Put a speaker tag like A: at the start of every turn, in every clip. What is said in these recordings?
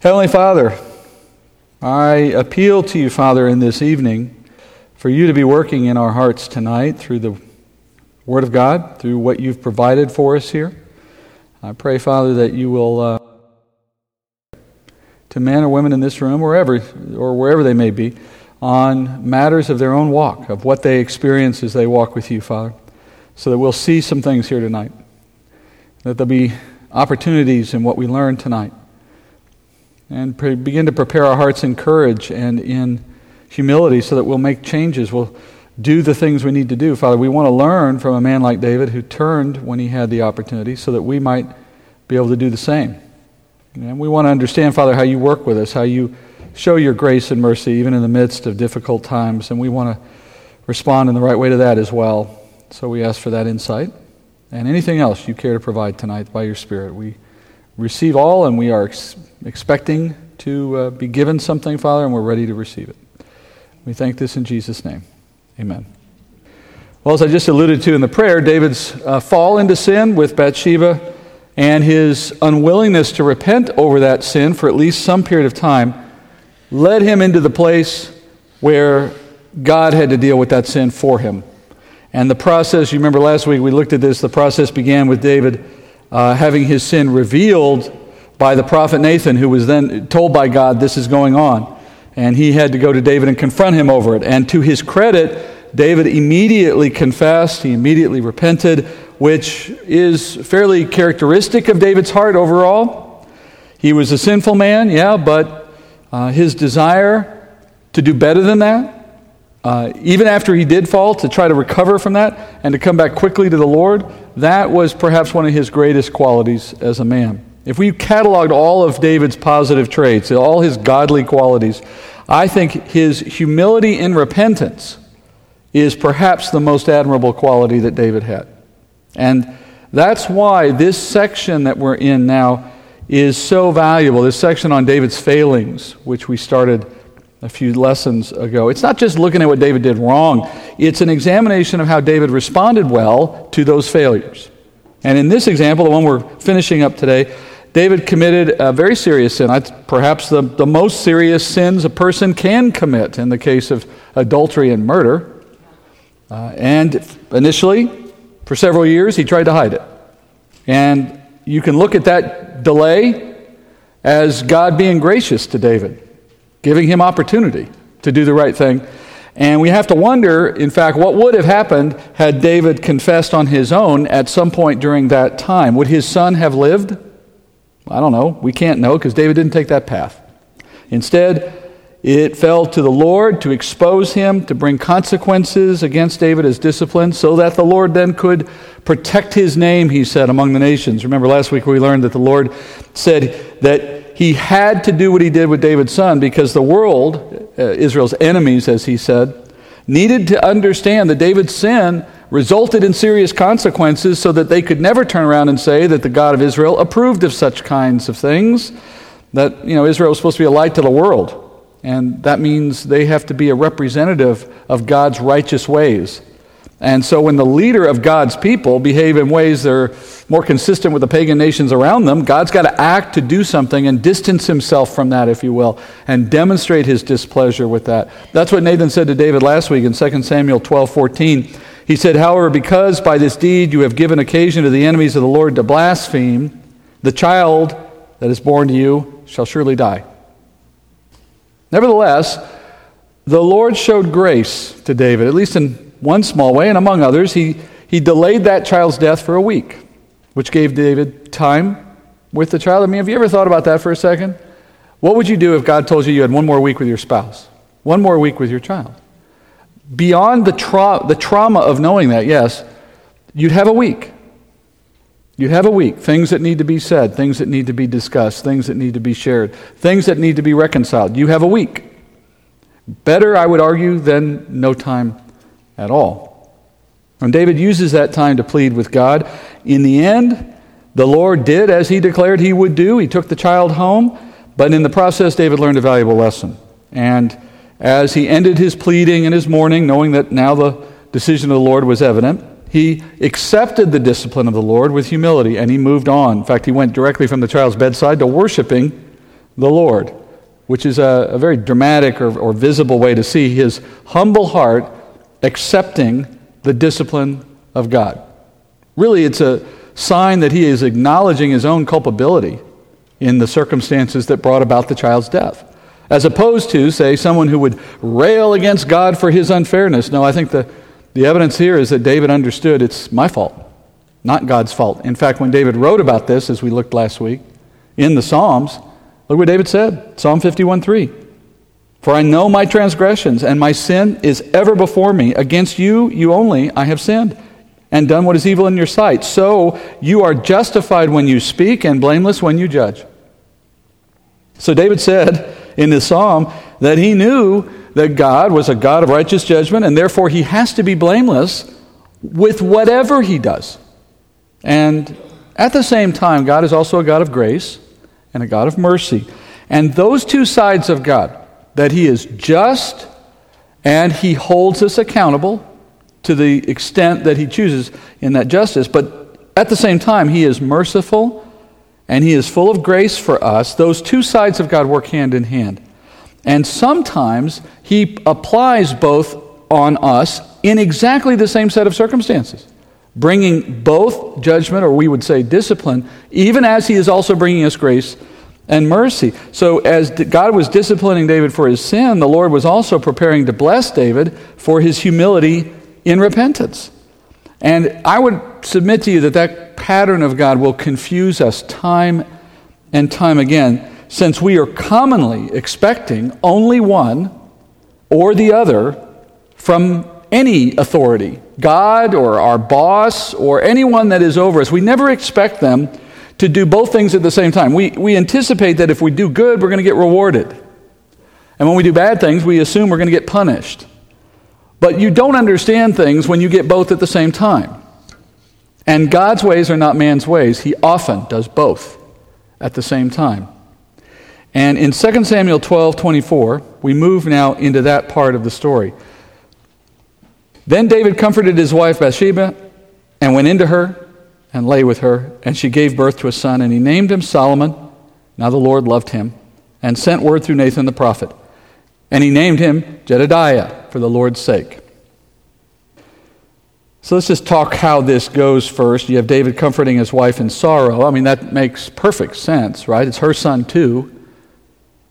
A: Heavenly Father, I appeal to you, Father, in this evening for you to be working in our hearts tonight through the Word of God, through what you've provided for us here. I pray, Father, that you will, uh, to men or women in this room, wherever or wherever they may be, on matters of their own walk, of what they experience as they walk with you, Father, so that we'll see some things here tonight. That there'll be opportunities in what we learn tonight. And pre- begin to prepare our hearts in courage and in humility so that we'll make changes. We'll do the things we need to do. Father, we want to learn from a man like David who turned when he had the opportunity so that we might be able to do the same. And we want to understand, Father, how you work with us, how you show your grace and mercy even in the midst of difficult times. And we want to respond in the right way to that as well. So we ask for that insight. And anything else you care to provide tonight by your Spirit. We receive all, and we are ex- expecting to uh, be given something, Father, and we're ready to receive it. We thank this in Jesus' name. Amen. Well, as I just alluded to in the prayer, David's uh, fall into sin with Bathsheba and his unwillingness to repent over that sin for at least some period of time led him into the place where God had to deal with that sin for him. And the process, you remember last week we looked at this, the process began with David uh, having his sin revealed by the prophet Nathan, who was then told by God this is going on. And he had to go to David and confront him over it. And to his credit, David immediately confessed, he immediately repented, which is fairly characteristic of David's heart overall. He was a sinful man, yeah, but uh, his desire to do better than that, uh, even after he did fall, to try to recover from that and to come back quickly to the Lord, that was perhaps one of his greatest qualities as a man. If we cataloged all of David's positive traits, all his godly qualities, I think his humility in repentance is perhaps the most admirable quality that David had. And that's why this section that we're in now is so valuable. This section on David's failings, which we started a few lessons ago. It's not just looking at what David did wrong, it's an examination of how David responded well to those failures. And in this example, the one we're finishing up today, David committed a very serious sin, perhaps the, the most serious sins a person can commit in the case of adultery and murder. Uh, and initially, for several years, he tried to hide it. And you can look at that delay as God being gracious to David, giving him opportunity to do the right thing. And we have to wonder, in fact, what would have happened had David confessed on his own at some point during that time? Would his son have lived? I don't know. We can't know because David didn't take that path. Instead, it fell to the Lord to expose him, to bring consequences against David as discipline, so that the Lord then could protect his name, he said, among the nations. Remember last week we learned that the Lord said that he had to do what he did with David's son because the world, uh, Israel's enemies, as he said, needed to understand that David's sin resulted in serious consequences so that they could never turn around and say that the God of Israel approved of such kinds of things. That, you know, Israel was supposed to be a light to the world. And that means they have to be a representative of God's righteous ways. And so when the leader of God's people behave in ways that are more consistent with the pagan nations around them, God's got to act to do something and distance himself from that, if you will, and demonstrate his displeasure with that. That's what Nathan said to David last week in 2 Samuel 12 14. He said, However, because by this deed you have given occasion to the enemies of the Lord to blaspheme, the child that is born to you shall surely die. Nevertheless, the Lord showed grace to David, at least in one small way, and among others, he, he delayed that child's death for a week, which gave David time with the child. I mean, have you ever thought about that for a second? What would you do if God told you you had one more week with your spouse, one more week with your child? beyond the, tra- the trauma of knowing that, yes, you'd have a week. You'd have a week. Things that need to be said, things that need to be discussed, things that need to be shared, things that need to be reconciled. You have a week. Better, I would argue, than no time at all. And David uses that time to plead with God. In the end, the Lord did as he declared he would do. He took the child home, but in the process, David learned a valuable lesson. And as he ended his pleading and his mourning, knowing that now the decision of the Lord was evident, he accepted the discipline of the Lord with humility and he moved on. In fact, he went directly from the child's bedside to worshiping the Lord, which is a, a very dramatic or, or visible way to see his humble heart accepting the discipline of God. Really, it's a sign that he is acknowledging his own culpability in the circumstances that brought about the child's death. As opposed to, say, someone who would rail against God for his unfairness. No, I think the, the evidence here is that David understood it's my fault, not God's fault. In fact, when David wrote about this, as we looked last week, in the Psalms, look what David said Psalm 51 3. For I know my transgressions, and my sin is ever before me. Against you, you only, I have sinned and done what is evil in your sight. So you are justified when you speak and blameless when you judge. So David said in this psalm that he knew that God was a God of righteous judgment, and therefore he has to be blameless with whatever he does. And at the same time, God is also a God of grace and a God of mercy. And those two sides of God, that he is just and he holds us accountable to the extent that he chooses in that justice, but at the same time, he is merciful and he is full of grace for us. Those two sides of God work hand in hand. And sometimes he applies both on us in exactly the same set of circumstances, bringing both judgment, or we would say discipline, even as he is also bringing us grace and mercy. So, as God was disciplining David for his sin, the Lord was also preparing to bless David for his humility in repentance. And I would submit to you that that pattern of God will confuse us time and time again, since we are commonly expecting only one or the other from any authority God or our boss or anyone that is over us. We never expect them to do both things at the same time. We, we anticipate that if we do good, we're going to get rewarded. And when we do bad things, we assume we're going to get punished. But you don't understand things when you get both at the same time. And God's ways are not man's ways. He often does both at the same time. And in 2 Samuel 12 24, we move now into that part of the story. Then David comforted his wife Bathsheba and went into her and lay with her, and she gave birth to a son, and he named him Solomon. Now the Lord loved him and sent word through Nathan the prophet. And he named him Jedediah for the Lord's sake. So let's just talk how this goes first. You have David comforting his wife in sorrow. I mean, that makes perfect sense, right? It's her son, too.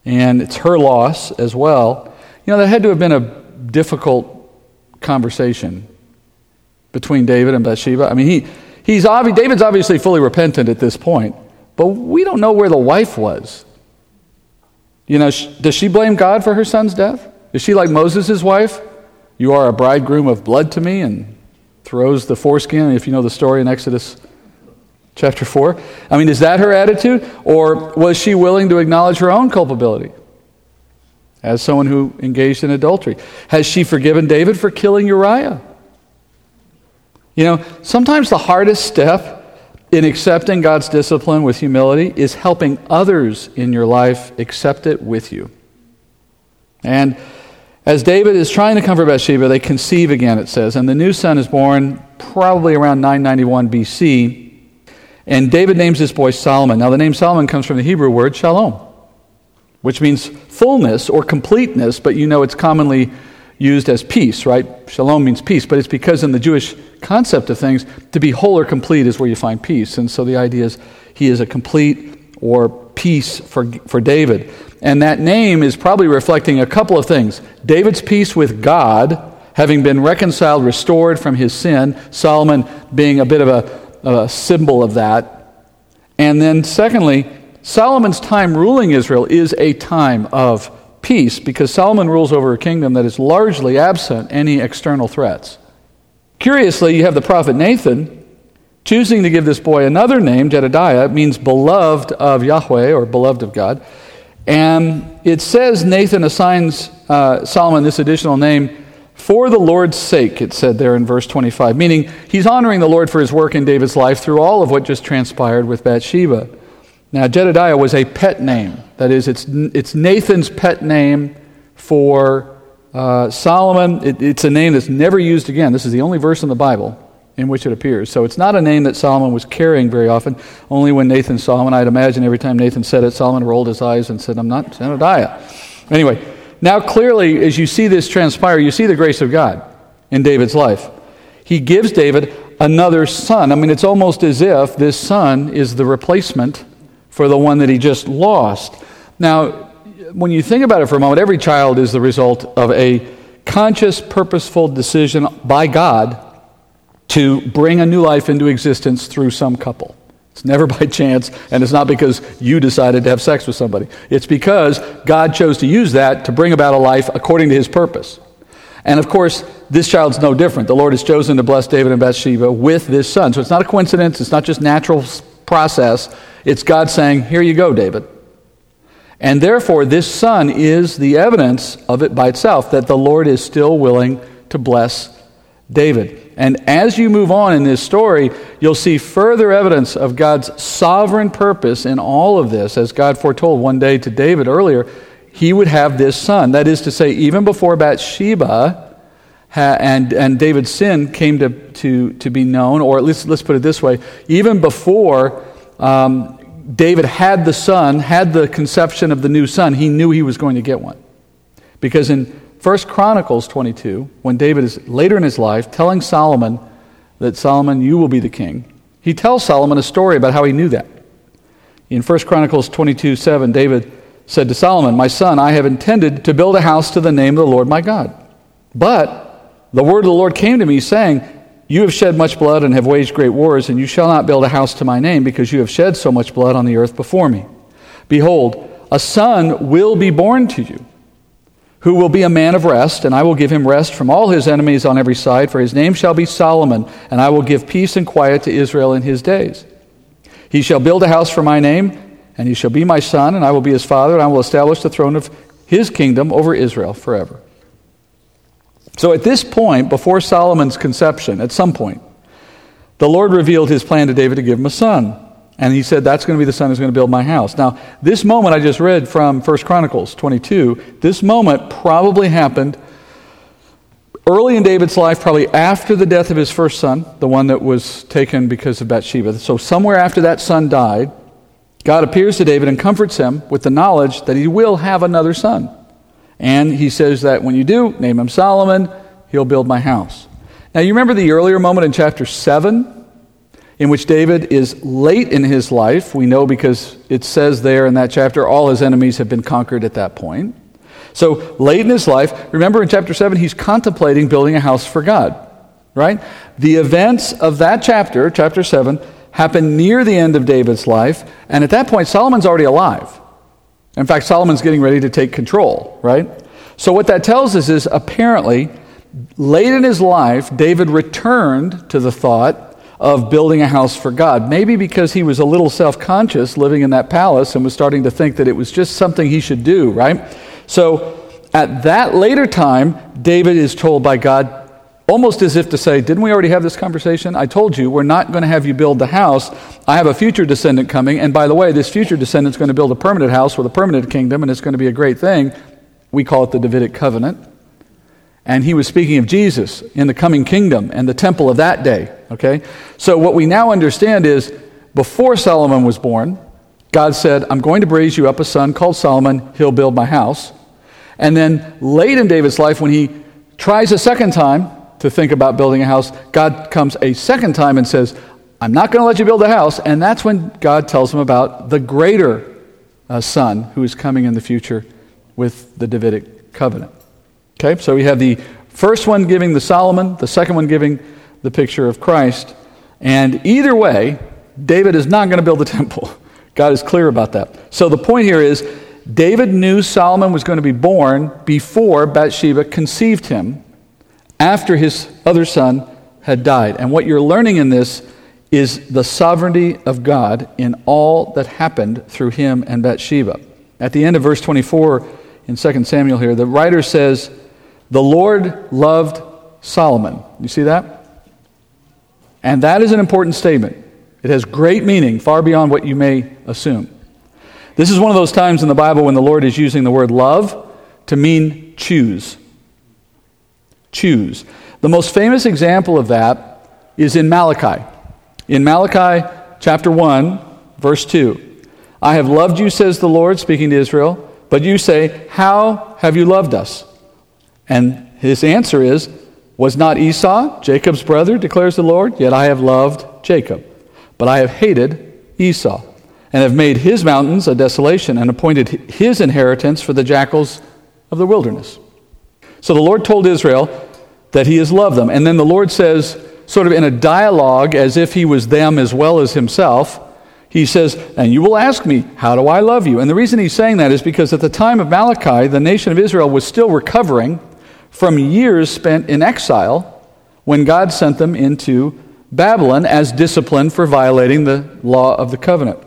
A: And it's her loss as well. You know, that had to have been a difficult conversation between David and Bathsheba. I mean, he, he's obvi- David's obviously fully repentant at this point, but we don't know where the wife was. You know, does she blame God for her son's death? Is she like Moses' wife? You are a bridegroom of blood to me, and throws the foreskin, if you know the story in Exodus chapter 4. I mean, is that her attitude? Or was she willing to acknowledge her own culpability as someone who engaged in adultery? Has she forgiven David for killing Uriah? You know, sometimes the hardest step in accepting God's discipline with humility is helping others in your life accept it with you. And as David is trying to comfort Bathsheba, they conceive again, it says, and the new son is born probably around 991 BC. And David names this boy Solomon. Now, the name Solomon comes from the Hebrew word shalom, which means fullness or completeness, but you know it's commonly used as peace, right? Shalom means peace, but it's because in the Jewish concept of things, to be whole or complete is where you find peace. And so the idea is he is a complete or peace for, for David. And that name is probably reflecting a couple of things David's peace with God, having been reconciled, restored from his sin, Solomon being a bit of a, a symbol of that. And then, secondly, Solomon's time ruling Israel is a time of peace because Solomon rules over a kingdom that is largely absent any external threats. Curiously, you have the prophet Nathan choosing to give this boy another name, Jedediah, means beloved of Yahweh or beloved of God. And it says Nathan assigns uh, Solomon this additional name for the Lord's sake, it said there in verse 25, meaning he's honoring the Lord for his work in David's life through all of what just transpired with Bathsheba. Now, Jedediah was a pet name. That is, it's, it's Nathan's pet name for uh, Solomon. It, it's a name that's never used again. This is the only verse in the Bible in which it appears. So it's not a name that Solomon was carrying very often, only when Nathan saw him. And I'd imagine every time Nathan said it, Solomon rolled his eyes and said, I'm not Jedediah. Anyway, now clearly, as you see this transpire, you see the grace of God in David's life. He gives David another son. I mean, it's almost as if this son is the replacement for the one that he just lost. Now, when you think about it for a moment, every child is the result of a conscious, purposeful decision by God to bring a new life into existence through some couple. It's never by chance, and it's not because you decided to have sex with somebody. It's because God chose to use that to bring about a life according to his purpose. And of course, this child's no different. The Lord has chosen to bless David and Bathsheba with this son. So it's not a coincidence, it's not just natural process. It's God saying, Here you go, David. And therefore, this son is the evidence of it by itself that the Lord is still willing to bless David. And as you move on in this story, you'll see further evidence of God's sovereign purpose in all of this, as God foretold one day to David earlier, he would have this son. That is to say, even before Bathsheba and, and David's sin came to, to, to be known, or at least let's put it this way, even before um, David had the son, had the conception of the new son, he knew he was going to get one. Because in 1 Chronicles 22, when David is later in his life telling Solomon that Solomon, you will be the king, he tells Solomon a story about how he knew that. In 1 Chronicles 22 7, David said to Solomon, My son, I have intended to build a house to the name of the Lord my God. But the word of the Lord came to me, saying, you have shed much blood and have waged great wars, and you shall not build a house to my name, because you have shed so much blood on the earth before me. Behold, a son will be born to you, who will be a man of rest, and I will give him rest from all his enemies on every side, for his name shall be Solomon, and I will give peace and quiet to Israel in his days. He shall build a house for my name, and he shall be my son, and I will be his father, and I will establish the throne of his kingdom over Israel forever. So at this point, before Solomon's conception, at some point, the Lord revealed his plan to David to give him a son. And he said, That's going to be the son who's going to build my house. Now, this moment I just read from 1 Chronicles 22, this moment probably happened early in David's life, probably after the death of his first son, the one that was taken because of Bathsheba. So, somewhere after that son died, God appears to David and comforts him with the knowledge that he will have another son. And he says that when you do, name him Solomon, he'll build my house. Now, you remember the earlier moment in chapter 7 in which David is late in his life. We know because it says there in that chapter, all his enemies have been conquered at that point. So, late in his life, remember in chapter 7, he's contemplating building a house for God, right? The events of that chapter, chapter 7, happen near the end of David's life, and at that point, Solomon's already alive. In fact, Solomon's getting ready to take control, right? So, what that tells us is apparently, late in his life, David returned to the thought of building a house for God. Maybe because he was a little self conscious living in that palace and was starting to think that it was just something he should do, right? So, at that later time, David is told by God, almost as if to say, Didn't we already have this conversation? I told you, we're not going to have you build the house. I have a future descendant coming. And by the way, this future descendant is going to build a permanent house with a permanent kingdom, and it's going to be a great thing. We call it the Davidic covenant. And he was speaking of Jesus in the coming kingdom and the temple of that day. Okay? So what we now understand is before Solomon was born, God said, I'm going to raise you up a son called Solomon. He'll build my house. And then late in David's life, when he tries a second time, to think about building a house, God comes a second time and says, I'm not going to let you build a house. And that's when God tells him about the greater uh, son who is coming in the future with the Davidic covenant. Okay, so we have the first one giving the Solomon, the second one giving the picture of Christ. And either way, David is not going to build the temple. God is clear about that. So the point here is David knew Solomon was going to be born before Bathsheba conceived him after his other son had died. And what you're learning in this is the sovereignty of God in all that happened through him and Bathsheba. At the end of verse 24 in 2 Samuel here, the writer says, The Lord loved Solomon. You see that? And that is an important statement. It has great meaning, far beyond what you may assume. This is one of those times in the Bible when the Lord is using the word love to mean choose choose. The most famous example of that is in Malachi. In Malachi chapter 1, verse 2. I have loved you, says the Lord, speaking to Israel, but you say, How have you loved us? And his answer is, Was not Esau Jacob's brother, declares the Lord? Yet I have loved Jacob, but I have hated Esau, and have made his mountains a desolation, and appointed his inheritance for the jackals of the wilderness. So the Lord told Israel that he has loved them. And then the Lord says, sort of in a dialogue, as if he was them as well as himself, he says, And you will ask me, How do I love you? And the reason he's saying that is because at the time of Malachi, the nation of Israel was still recovering from years spent in exile when God sent them into Babylon as discipline for violating the law of the covenant.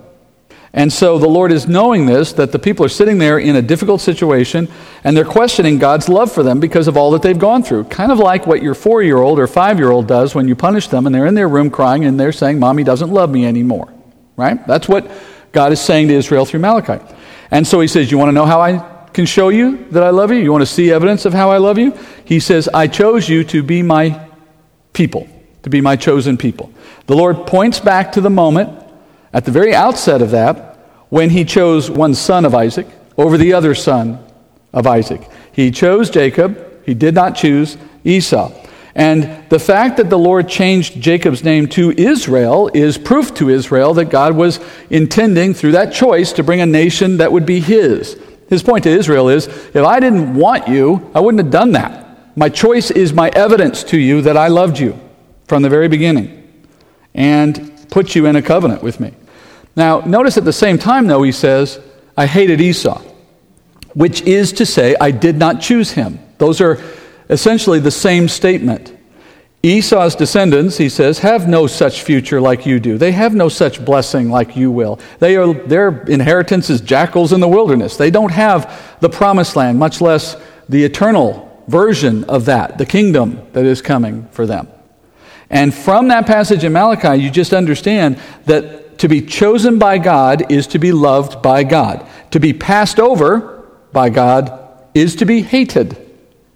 A: And so the Lord is knowing this, that the people are sitting there in a difficult situation, and they're questioning God's love for them because of all that they've gone through. Kind of like what your four year old or five year old does when you punish them, and they're in their room crying, and they're saying, Mommy doesn't love me anymore. Right? That's what God is saying to Israel through Malachi. And so he says, You want to know how I can show you that I love you? You want to see evidence of how I love you? He says, I chose you to be my people, to be my chosen people. The Lord points back to the moment at the very outset of that, when he chose one son of Isaac over the other son of Isaac, he chose Jacob, he did not choose Esau. And the fact that the Lord changed Jacob's name to Israel is proof to Israel that God was intending, through that choice, to bring a nation that would be his. His point to Israel is if I didn't want you, I wouldn't have done that. My choice is my evidence to you that I loved you from the very beginning and put you in a covenant with me. Now, notice at the same time, though, he says, I hated Esau, which is to say, I did not choose him. Those are essentially the same statement. Esau's descendants, he says, have no such future like you do. They have no such blessing like you will. They are, their inheritance is jackals in the wilderness. They don't have the promised land, much less the eternal version of that, the kingdom that is coming for them. And from that passage in Malachi, you just understand that to be chosen by God is to be loved by God. To be passed over by God is to be hated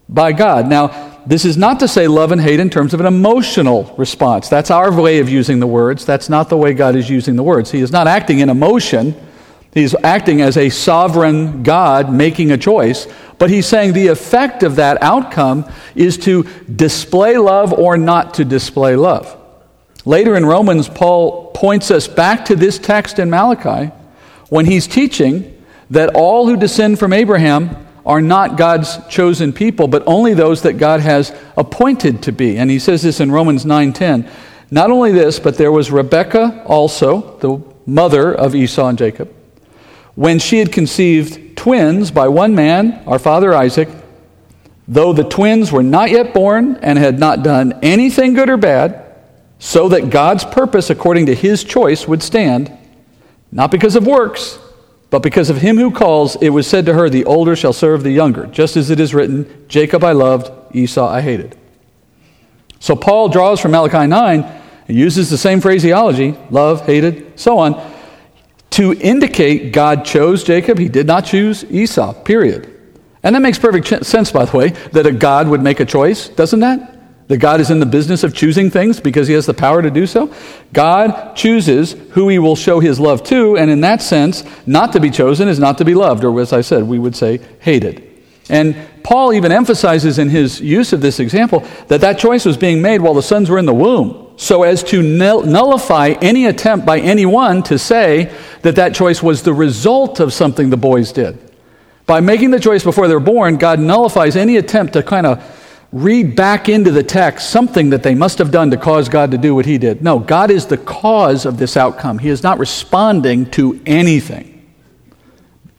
A: by God. Now, this is not to say love and hate in terms of an emotional response. That's our way of using the words. That's not the way God is using the words. He is not acting in emotion. He's acting as a sovereign God making a choice, but he's saying the effect of that outcome is to display love or not to display love. Later in Romans, Paul points us back to this text in Malachi when he's teaching that all who descend from Abraham are not God's chosen people, but only those that God has appointed to be. And he says this in Romans 9:10. Not only this, but there was Rebekah also, the mother of Esau and Jacob. When she had conceived twins by one man, our father Isaac, though the twins were not yet born and had not done anything good or bad, so that God's purpose according to his choice would stand, not because of works, but because of him who calls, it was said to her, The older shall serve the younger, just as it is written, Jacob I loved, Esau I hated. So Paul draws from Malachi 9 and uses the same phraseology love, hated, so on to indicate God chose Jacob. He did not choose Esau, period. And that makes perfect sense, by the way, that a God would make a choice, doesn't that? That God is in the business of choosing things because he has the power to do so. God chooses who he will show his love to, and in that sense, not to be chosen is not to be loved, or as I said, we would say hated. And Paul even emphasizes in his use of this example that that choice was being made while the sons were in the womb, so as to nullify any attempt by anyone to say that that choice was the result of something the boys did. By making the choice before they're born, God nullifies any attempt to kind of read back into the text something that they must have done to cause God to do what he did. No, God is the cause of this outcome. He is not responding to anything.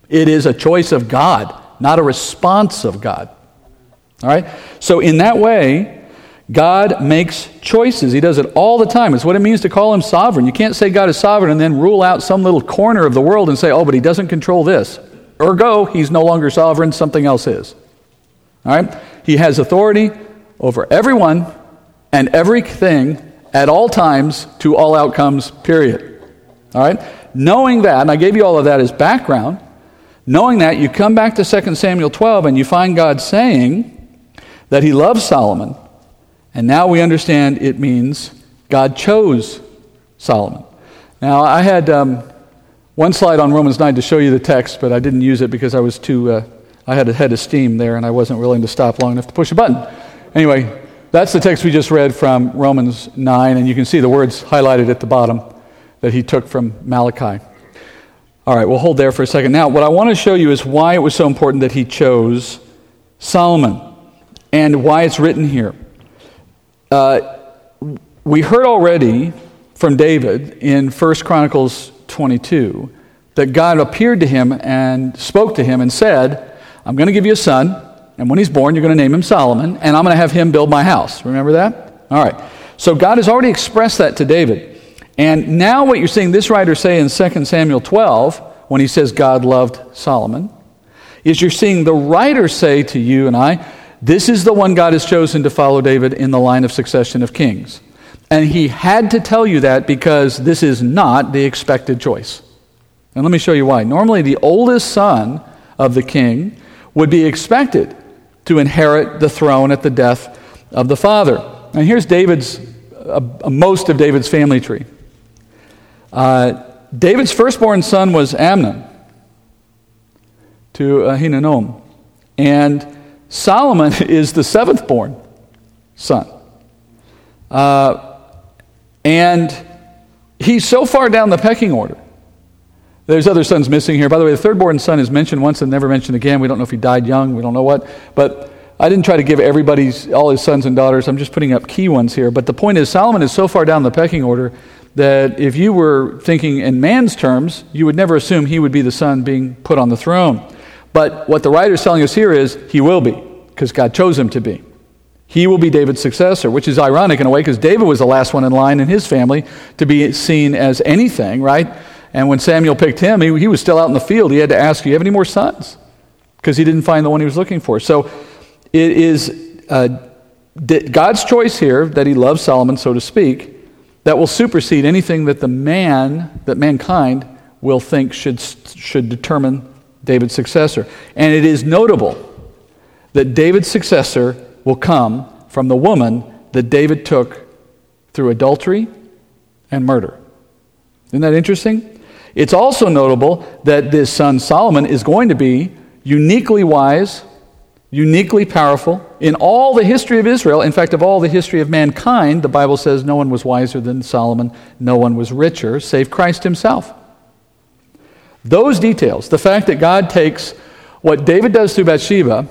A: It is a choice of God, not a response of God. All right? So, in that way, God makes choices. He does it all the time. It's what it means to call him sovereign. You can't say God is sovereign and then rule out some little corner of the world and say, oh, but he doesn't control this. Ergo, he's no longer sovereign, something else is. All right? He has authority over everyone and everything at all times to all outcomes, period. All right? Knowing that, and I gave you all of that as background, knowing that, you come back to 2 Samuel 12 and you find God saying that he loves Solomon. And now we understand it means God chose Solomon. Now, I had um, one slide on Romans 9 to show you the text, but I didn't use it because I was too, uh, I had a head of steam there and I wasn't willing to stop long enough to push a button. Anyway, that's the text we just read from Romans 9, and you can see the words highlighted at the bottom that he took from Malachi. All right, we'll hold there for a second. Now, what I want to show you is why it was so important that he chose Solomon and why it's written here. Uh, we heard already from David in 1 Chronicles 22 that God appeared to him and spoke to him and said, I'm going to give you a son, and when he's born, you're going to name him Solomon, and I'm going to have him build my house. Remember that? All right. So God has already expressed that to David. And now, what you're seeing this writer say in 2 Samuel 12, when he says God loved Solomon, is you're seeing the writer say to you and I, This is the one God has chosen to follow David in the line of succession of kings. And he had to tell you that because this is not the expected choice. And let me show you why. Normally, the oldest son of the king would be expected to inherit the throne at the death of the father. And here's David's, uh, most of David's family tree. Uh, David's firstborn son was Amnon to Ahinoam. And Solomon is the seventh born son. Uh, and he's so far down the pecking order. There's other sons missing here. By the way, the third born son is mentioned once and never mentioned again. We don't know if he died young. We don't know what. But I didn't try to give everybody's, all his sons and daughters. I'm just putting up key ones here. But the point is, Solomon is so far down the pecking order that if you were thinking in man's terms, you would never assume he would be the son being put on the throne. But what the writer is telling us here is he will be, because God chose him to be. He will be David's successor, which is ironic in a way because David was the last one in line in his family to be seen as anything, right? And when Samuel picked him, he, he was still out in the field. He had to ask, Do you have any more sons? Because he didn't find the one he was looking for. So it is uh, God's choice here that he loves Solomon, so to speak, that will supersede anything that the man, that mankind will think should, should determine David's successor. And it is notable that David's successor will come from the woman that David took through adultery and murder. Isn't that interesting? It's also notable that this son Solomon is going to be uniquely wise, uniquely powerful. In all the history of Israel, in fact, of all the history of mankind, the Bible says no one was wiser than Solomon, no one was richer, save Christ himself. Those details, the fact that God takes what David does through Bathsheba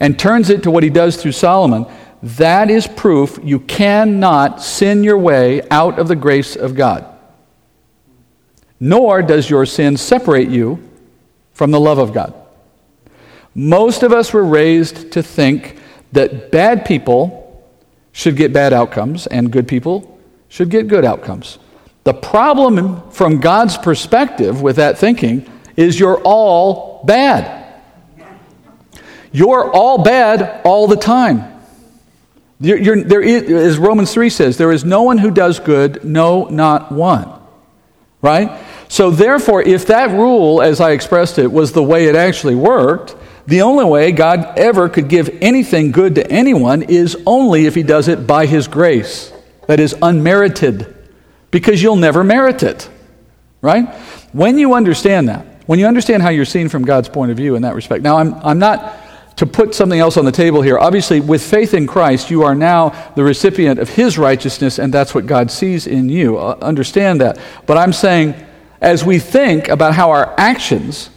A: and turns it to what he does through Solomon, that is proof you cannot sin your way out of the grace of God. Nor does your sin separate you from the love of God. Most of us were raised to think that bad people should get bad outcomes and good people should get good outcomes. The problem from God's perspective with that thinking is you're all bad. You're all bad all the time. You're, you're, there is, as Romans 3 says, there is no one who does good, no, not one. Right? So, therefore, if that rule, as I expressed it, was the way it actually worked, the only way God ever could give anything good to anyone is only if He does it by His grace. That is unmerited, because you'll never merit it. Right? When you understand that, when you understand how you're seen from God's point of view in that respect. Now, I'm, I'm not to put something else on the table here. Obviously, with faith in Christ, you are now the recipient of His righteousness, and that's what God sees in you. Uh, understand that. But I'm saying, as we think about how our actions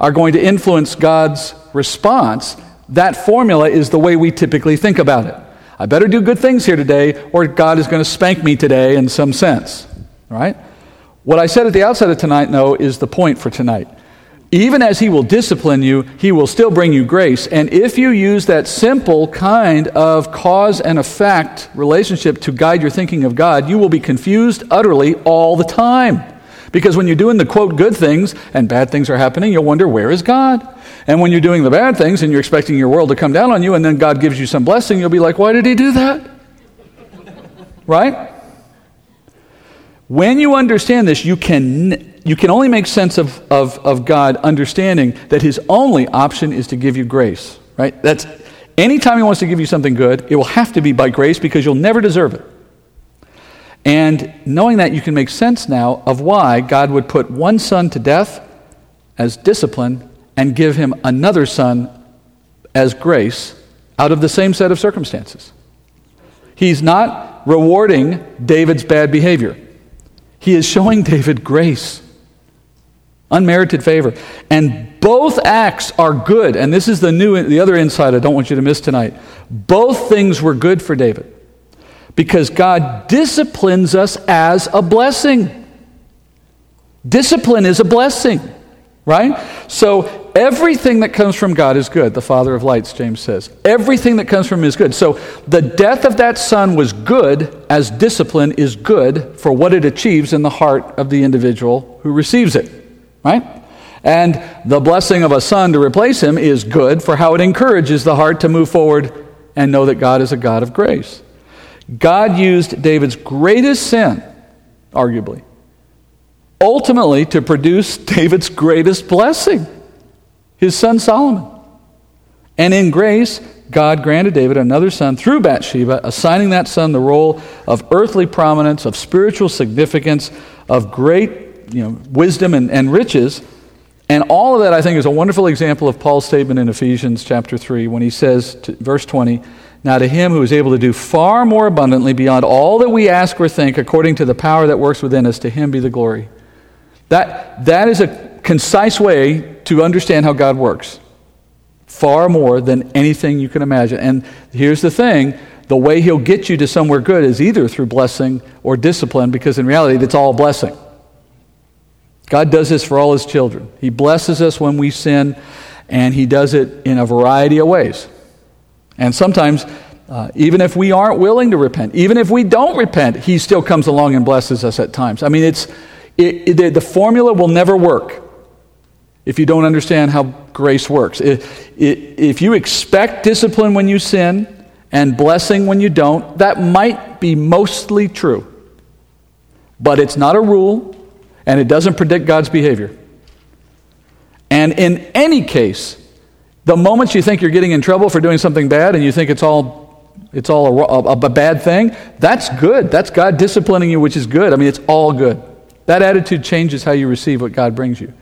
A: are going to influence God's response, that formula is the way we typically think about it. I better do good things here today, or God is going to spank me today in some sense. Right? What I said at the outset of tonight, though, is the point for tonight. Even as he will discipline you, he will still bring you grace. And if you use that simple kind of cause and effect relationship to guide your thinking of God, you will be confused utterly all the time. Because when you're doing the quote good things and bad things are happening, you'll wonder, where is God? And when you're doing the bad things and you're expecting your world to come down on you and then God gives you some blessing, you'll be like, why did he do that? right? When you understand this, you can you can only make sense of, of, of God understanding that his only option is to give you grace, right? That's anytime he wants to give you something good, it will have to be by grace because you'll never deserve it. And knowing that, you can make sense now of why God would put one son to death as discipline and give him another son as grace out of the same set of circumstances. He's not rewarding David's bad behavior, he is showing David grace, unmerited favor. And both acts are good. And this is the new the other insight I don't want you to miss tonight. Both things were good for David because God disciplines us as a blessing. Discipline is a blessing, right? So everything that comes from God is good, the Father of lights, James says. Everything that comes from him is good. So the death of that son was good, as discipline is good for what it achieves in the heart of the individual who receives it, right? And the blessing of a son to replace him is good for how it encourages the heart to move forward and know that God is a God of grace. God used David's greatest sin, arguably, ultimately to produce David's greatest blessing, his son Solomon. And in grace, God granted David another son through Bathsheba, assigning that son the role of earthly prominence, of spiritual significance, of great you know, wisdom and, and riches. And all of that, I think, is a wonderful example of Paul's statement in Ephesians chapter 3 when he says, to, verse 20, now, to him who is able to do far more abundantly beyond all that we ask or think, according to the power that works within us, to him be the glory. That, that is a concise way to understand how God works. Far more than anything you can imagine. And here's the thing the way he'll get you to somewhere good is either through blessing or discipline, because in reality, it's all blessing. God does this for all his children. He blesses us when we sin, and he does it in a variety of ways. And sometimes, uh, even if we aren't willing to repent, even if we don't repent, He still comes along and blesses us at times. I mean, it's, it, it, the formula will never work if you don't understand how grace works. if you expect discipline when you sin and blessing when you don't, that might be mostly true. But it's not a rule, and it doesn't predict God's behavior. And in any case, the moments you think you're getting in trouble for doing something bad and you think it's all, it's all a, a, a bad thing, that's good. That's God disciplining you, which is good. I mean, it's all good. That attitude changes how you receive what God brings you.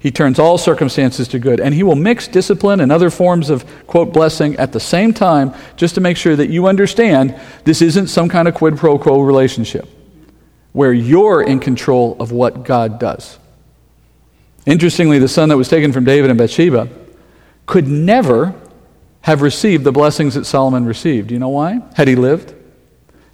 A: He turns all circumstances to good. And He will mix discipline and other forms of, quote, blessing at the same time just to make sure that you understand this isn't some kind of quid pro quo relationship where you're in control of what God does. Interestingly, the son that was taken from David and Bathsheba could never have received the blessings that Solomon received. You know why? Had he lived?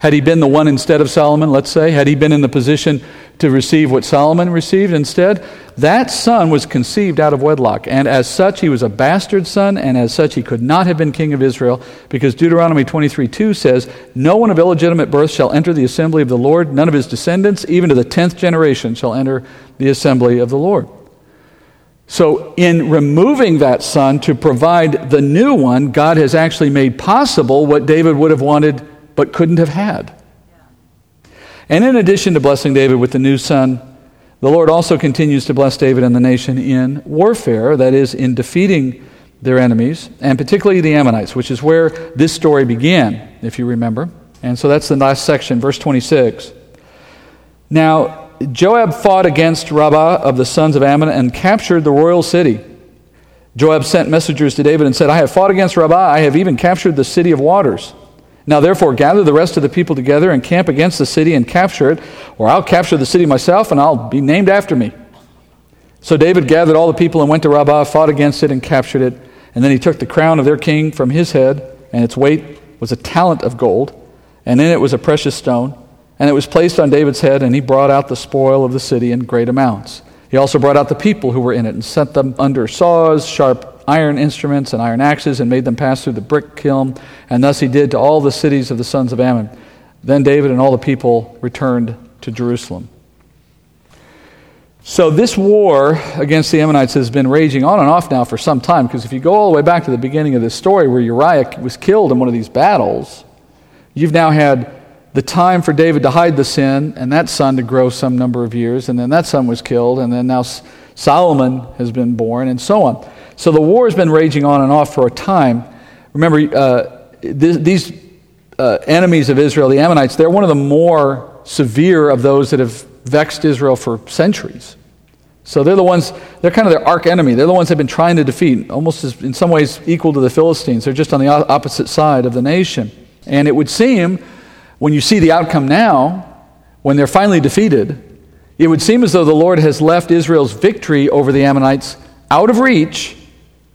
A: Had he been the one instead of Solomon, let's say, had he been in the position to receive what Solomon received instead, that son was conceived out of wedlock. And as such, he was a bastard son, and as such, he could not have been king of Israel, because Deuteronomy 23 2 says, No one of illegitimate birth shall enter the assembly of the Lord, none of his descendants, even to the tenth generation, shall enter the assembly of the Lord. So, in removing that son to provide the new one, God has actually made possible what David would have wanted but couldn't have had. And in addition to blessing David with the new son, the Lord also continues to bless David and the nation in warfare, that is, in defeating their enemies, and particularly the Ammonites, which is where this story began, if you remember. And so that's the last section, verse 26. Now, Joab fought against Rabbah of the sons of Ammon and captured the royal city. Joab sent messengers to David and said, I have fought against Rabbah. I have even captured the city of waters. Now, therefore, gather the rest of the people together and camp against the city and capture it, or I'll capture the city myself and I'll be named after me. So David gathered all the people and went to Rabbah, fought against it, and captured it. And then he took the crown of their king from his head, and its weight was a talent of gold, and in it was a precious stone. And it was placed on David's head, and he brought out the spoil of the city in great amounts. He also brought out the people who were in it and set them under saws, sharp iron instruments, and iron axes, and made them pass through the brick kiln. And thus he did to all the cities of the sons of Ammon. Then David and all the people returned to Jerusalem. So, this war against the Ammonites has been raging on and off now for some time, because if you go all the way back to the beginning of this story where Uriah was killed in one of these battles, you've now had the time for David to hide the sin and that son to grow some number of years, and then that son was killed, and then now Solomon has been born, and so on. So the war has been raging on and off for a time. Remember, uh, th- these uh, enemies of Israel, the Ammonites, they're one of the more severe of those that have vexed Israel for centuries. So they're the ones, they're kind of their arch enemy. They're the ones they've been trying to defeat, almost as, in some ways equal to the Philistines. They're just on the opposite side of the nation. And it would seem, when you see the outcome now, when they're finally defeated, it would seem as though the Lord has left Israel's victory over the Ammonites out of reach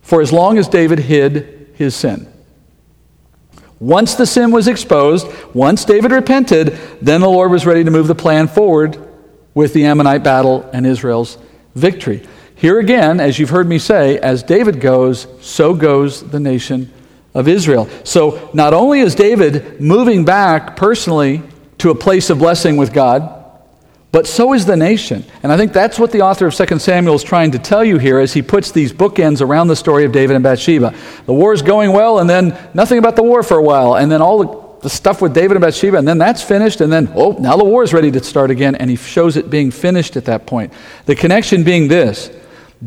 A: for as long as David hid his sin. Once the sin was exposed, once David repented, then the Lord was ready to move the plan forward with the Ammonite battle and Israel's victory. Here again, as you've heard me say, as David goes, so goes the nation of Israel. So not only is David moving back personally to a place of blessing with God, but so is the nation. And I think that's what the author of 2 Samuel is trying to tell you here as he puts these bookends around the story of David and Bathsheba. The war is going well, and then nothing about the war for a while, and then all the, the stuff with David and Bathsheba, and then that's finished, and then, oh, now the war is ready to start again, and he shows it being finished at that point. The connection being this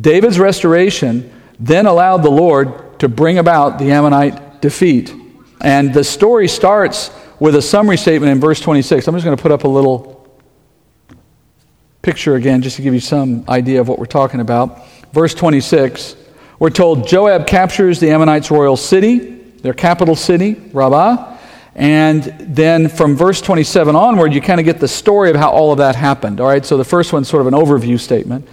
A: David's restoration then allowed the Lord to bring about the Ammonite defeat. And the story starts with a summary statement in verse 26. I'm just going to put up a little picture again, just to give you some idea of what we're talking about. Verse 26, we're told Joab captures the Ammonites' royal city, their capital city, Rabbah. And then from verse 27 onward, you kind of get the story of how all of that happened. All right, so the first one's sort of an overview statement.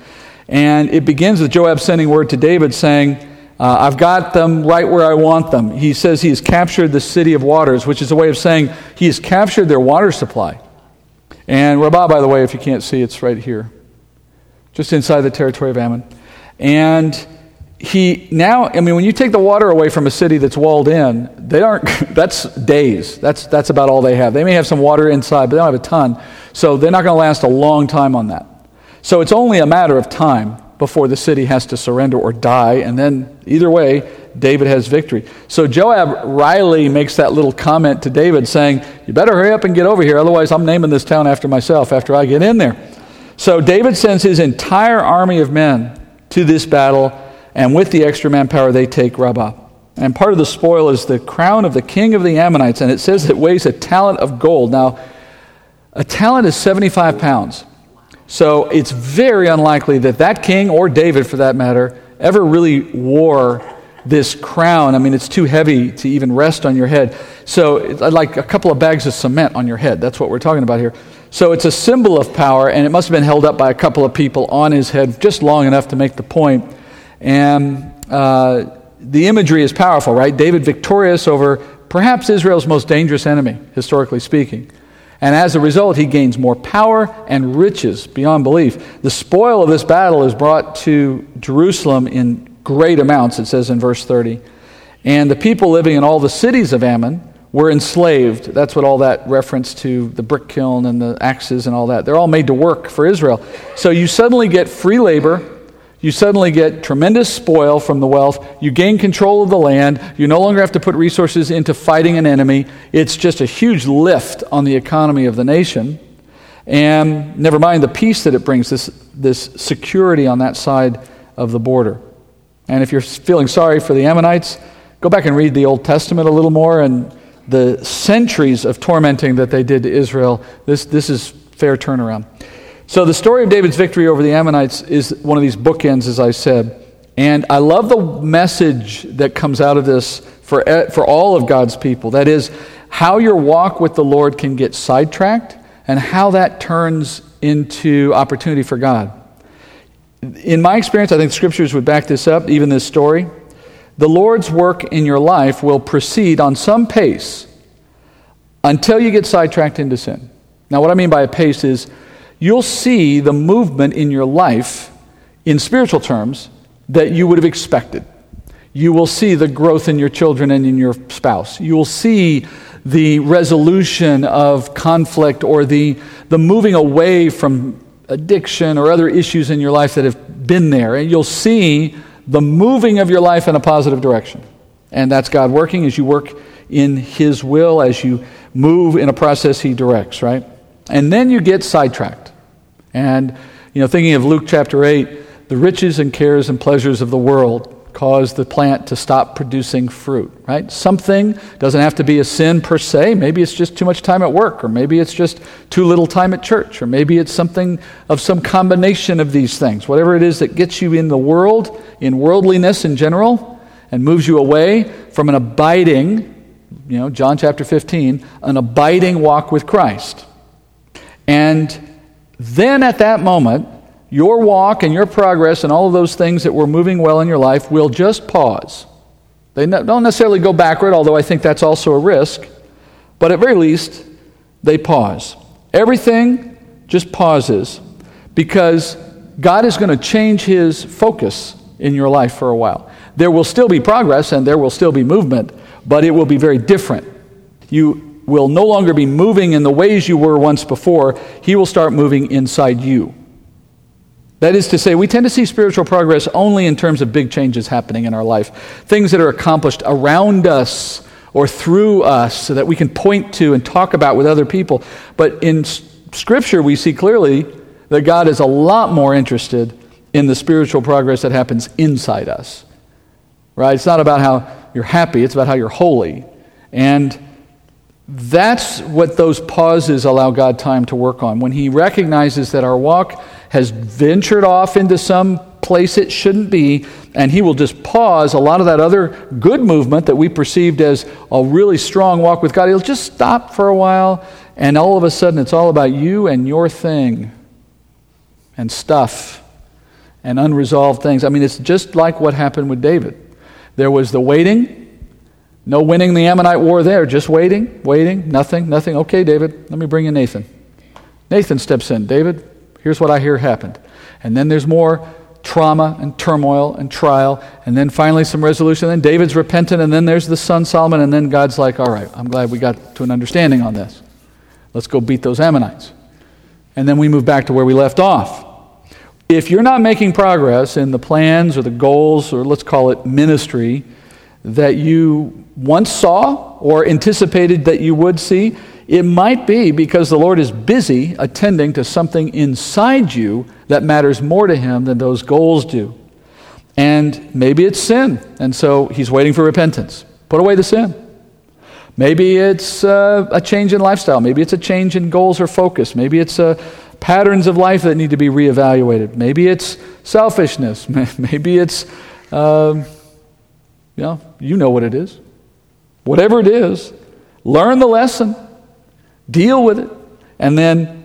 A: And it begins with Joab sending word to David saying, uh, I've got them right where I want them. He says he has captured the city of waters, which is a way of saying he has captured their water supply. And Rabbah, by the way, if you can't see, it's right here, just inside the territory of Ammon. And he now, I mean, when you take the water away from a city that's walled in, they aren't, that's days. That's, that's about all they have. They may have some water inside, but they don't have a ton. So they're not going to last a long time on that. So it's only a matter of time before the city has to surrender or die. And then, either way, David has victory. So Joab Riley makes that little comment to David saying, You better hurry up and get over here, otherwise, I'm naming this town after myself after I get in there. So David sends his entire army of men to this battle, and with the extra manpower, they take Rabbah. And part of the spoil is the crown of the king of the Ammonites, and it says it weighs a talent of gold. Now, a talent is 75 pounds. So it's very unlikely that that king, or David for that matter, ever really wore this crown. I mean, it's too heavy to even rest on your head. So, like a couple of bags of cement on your head. That's what we're talking about here. So, it's a symbol of power, and it must have been held up by a couple of people on his head just long enough to make the point. And uh, the imagery is powerful, right? David victorious over perhaps Israel's most dangerous enemy, historically speaking. And as a result, he gains more power and riches beyond belief. The spoil of this battle is brought to Jerusalem in great amounts, it says in verse 30. And the people living in all the cities of Ammon were enslaved. That's what all that reference to the brick kiln and the axes and all that. They're all made to work for Israel. So you suddenly get free labor. You suddenly get tremendous spoil from the wealth. You gain control of the land. You no longer have to put resources into fighting an enemy. It's just a huge lift on the economy of the nation. And never mind the peace that it brings, this, this security on that side of the border. And if you're feeling sorry for the Ammonites, go back and read the Old Testament a little more and the centuries of tormenting that they did to Israel. This, this is fair turnaround. So the story of David's victory over the Ammonites is one of these bookends, as I said. And I love the message that comes out of this for, for all of God's people. That is, how your walk with the Lord can get sidetracked and how that turns into opportunity for God in my experience, I think scriptures would back this up, even this story. The Lord's work in your life will proceed on some pace until you get sidetracked into sin. Now, what I mean by a pace is you'll see the movement in your life in spiritual terms that you would have expected. You will see the growth in your children and in your spouse. You will see the resolution of conflict or the, the moving away from addiction or other issues in your life that have been there, and you'll see the moving of your life in a positive direction. And that's God working as you work in His will, as you move in a process He directs, right? And then you get sidetracked. And, you know, thinking of Luke chapter 8, the riches and cares and pleasures of the world cause the plant to stop producing fruit, right? Something doesn't have to be a sin per se. Maybe it's just too much time at work, or maybe it's just too little time at church, or maybe it's something of some combination of these things. Whatever it is that gets you in the world, in worldliness in general, and moves you away from an abiding, you know, John chapter 15, an abiding walk with Christ. And then at that moment, your walk and your progress and all of those things that were moving well in your life will just pause. They don't necessarily go backward, although I think that's also a risk, but at very least, they pause. Everything just pauses because God is going to change his focus in your life for a while. There will still be progress and there will still be movement, but it will be very different. You will no longer be moving in the ways you were once before, He will start moving inside you. That is to say, we tend to see spiritual progress only in terms of big changes happening in our life, things that are accomplished around us or through us so that we can point to and talk about with other people. But in Scripture, we see clearly that God is a lot more interested in the spiritual progress that happens inside us. Right? It's not about how you're happy, it's about how you're holy. And that's what those pauses allow God time to work on. When He recognizes that our walk has ventured off into some place it shouldn't be, and He will just pause a lot of that other good movement that we perceived as a really strong walk with God. He'll just stop for a while, and all of a sudden it's all about you and your thing and stuff and unresolved things. I mean, it's just like what happened with David. There was the waiting no winning the Ammonite war there, just waiting, waiting, nothing, nothing. Okay, David, let me bring in Nathan. Nathan steps in. David, here's what I hear happened. And then there's more trauma and turmoil and trial, and then finally some resolution. Then David's repentant, and then there's the son Solomon, and then God's like, all right, I'm glad we got to an understanding on this. Let's go beat those Ammonites. And then we move back to where we left off. If you're not making progress in the plans or the goals, or let's call it ministry, that you once saw or anticipated that you would see, it might be because the Lord is busy attending to something inside you that matters more to Him than those goals do. And maybe it's sin, and so He's waiting for repentance. Put away the sin. Maybe it's uh, a change in lifestyle. Maybe it's a change in goals or focus. Maybe it's uh, patterns of life that need to be reevaluated. Maybe it's selfishness. Maybe it's, uh, you, know, you know what it is. Whatever it is, learn the lesson, deal with it, and then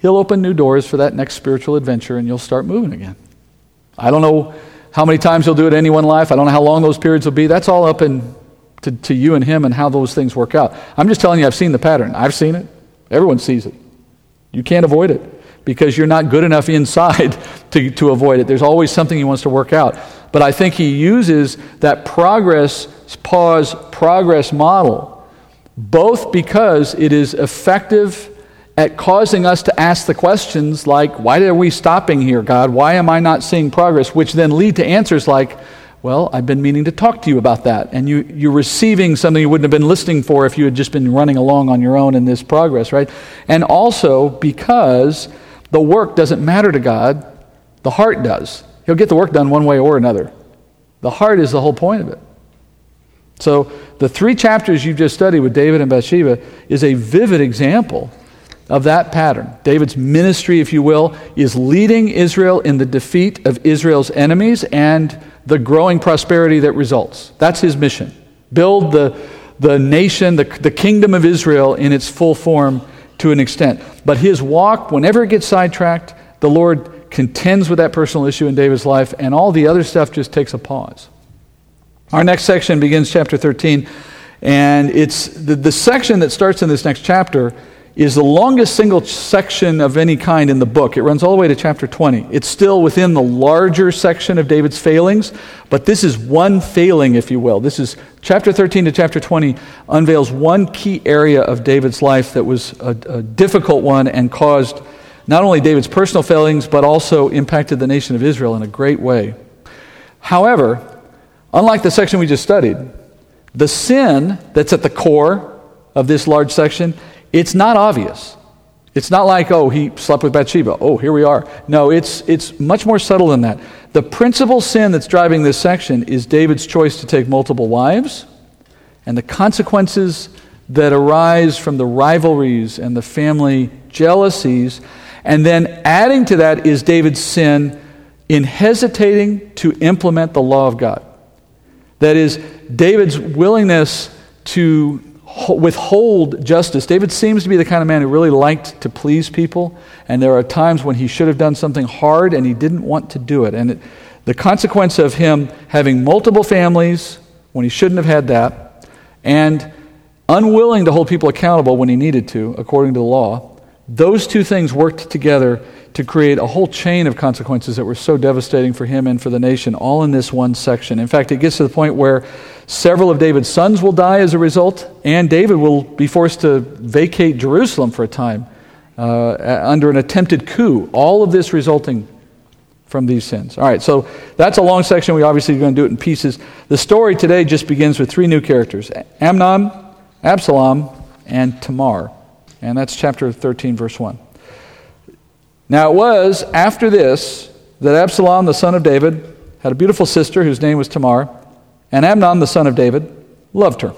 A: He'll open new doors for that next spiritual adventure and you'll start moving again. I don't know how many times He'll do it in any one life. I don't know how long those periods will be. That's all up in, to, to you and Him and how those things work out. I'm just telling you, I've seen the pattern. I've seen it. Everyone sees it. You can't avoid it because you're not good enough inside to, to avoid it. There's always something He wants to work out. But I think He uses that progress pause progress model, both because it is effective at causing us to ask the questions like, why are we stopping here, God? Why am I not seeing progress? Which then lead to answers like, well, I've been meaning to talk to you about that. And you, you're receiving something you wouldn't have been listening for if you had just been running along on your own in this progress, right? And also because the work doesn't matter to God, the heart does. He'll get the work done one way or another. The heart is the whole point of it. So, the three chapters you've just studied with David and Bathsheba is a vivid example of that pattern. David's ministry, if you will, is leading Israel in the defeat of Israel's enemies and the growing prosperity that results. That's his mission. Build the, the nation, the, the kingdom of Israel in its full form to an extent. But his walk, whenever it gets sidetracked, the Lord contends with that personal issue in David's life, and all the other stuff just takes a pause. Our next section begins chapter 13, and it's the, the section that starts in this next chapter is the longest single section of any kind in the book. It runs all the way to chapter 20. It's still within the larger section of David's failings, but this is one failing, if you will. This is chapter 13 to chapter 20 unveils one key area of David's life that was a, a difficult one and caused not only David's personal failings, but also impacted the nation of Israel in a great way. However, Unlike the section we just studied, the sin that's at the core of this large section, it's not obvious. It's not like, oh, he slept with Bathsheba. Oh, here we are. No, it's, it's much more subtle than that. The principal sin that's driving this section is David's choice to take multiple wives and the consequences that arise from the rivalries and the family jealousies. And then adding to that is David's sin in hesitating to implement the law of God. That is, David's willingness to withhold justice. David seems to be the kind of man who really liked to please people, and there are times when he should have done something hard and he didn't want to do it. And it, the consequence of him having multiple families when he shouldn't have had that, and unwilling to hold people accountable when he needed to, according to the law, those two things worked together to create a whole chain of consequences that were so devastating for him and for the nation, all in this one section. In fact, it gets to the point where several of David's sons will die as a result, and David will be forced to vacate Jerusalem for a time uh, under an attempted coup. All of this resulting from these sins. All right, so that's a long section. We obviously are going to do it in pieces. The story today just begins with three new characters Amnon, Absalom, and Tamar. And that's chapter 13, verse 1. Now it was after this that Absalom, the son of David, had a beautiful sister whose name was Tamar, and Amnon, the son of David, loved her.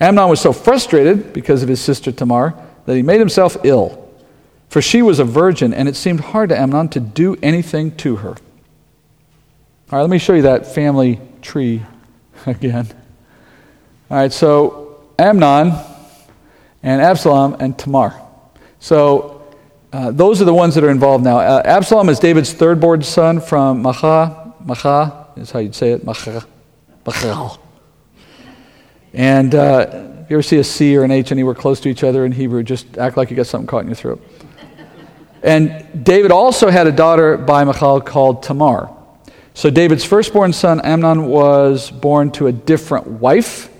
A: Amnon was so frustrated because of his sister Tamar that he made himself ill. For she was a virgin, and it seemed hard to Amnon to do anything to her. All right, let me show you that family tree again. All right, so Amnon and Absalom and Tamar. So uh, those are the ones that are involved now. Uh, Absalom is David's third born son from Macha. Macha is how you'd say it. Macha. Macha. And uh, if you ever see a C or an H anywhere close to each other in Hebrew, just act like you got something caught in your throat. And David also had a daughter by Michal called Tamar. So David's firstborn son, Amnon, was born to a different wife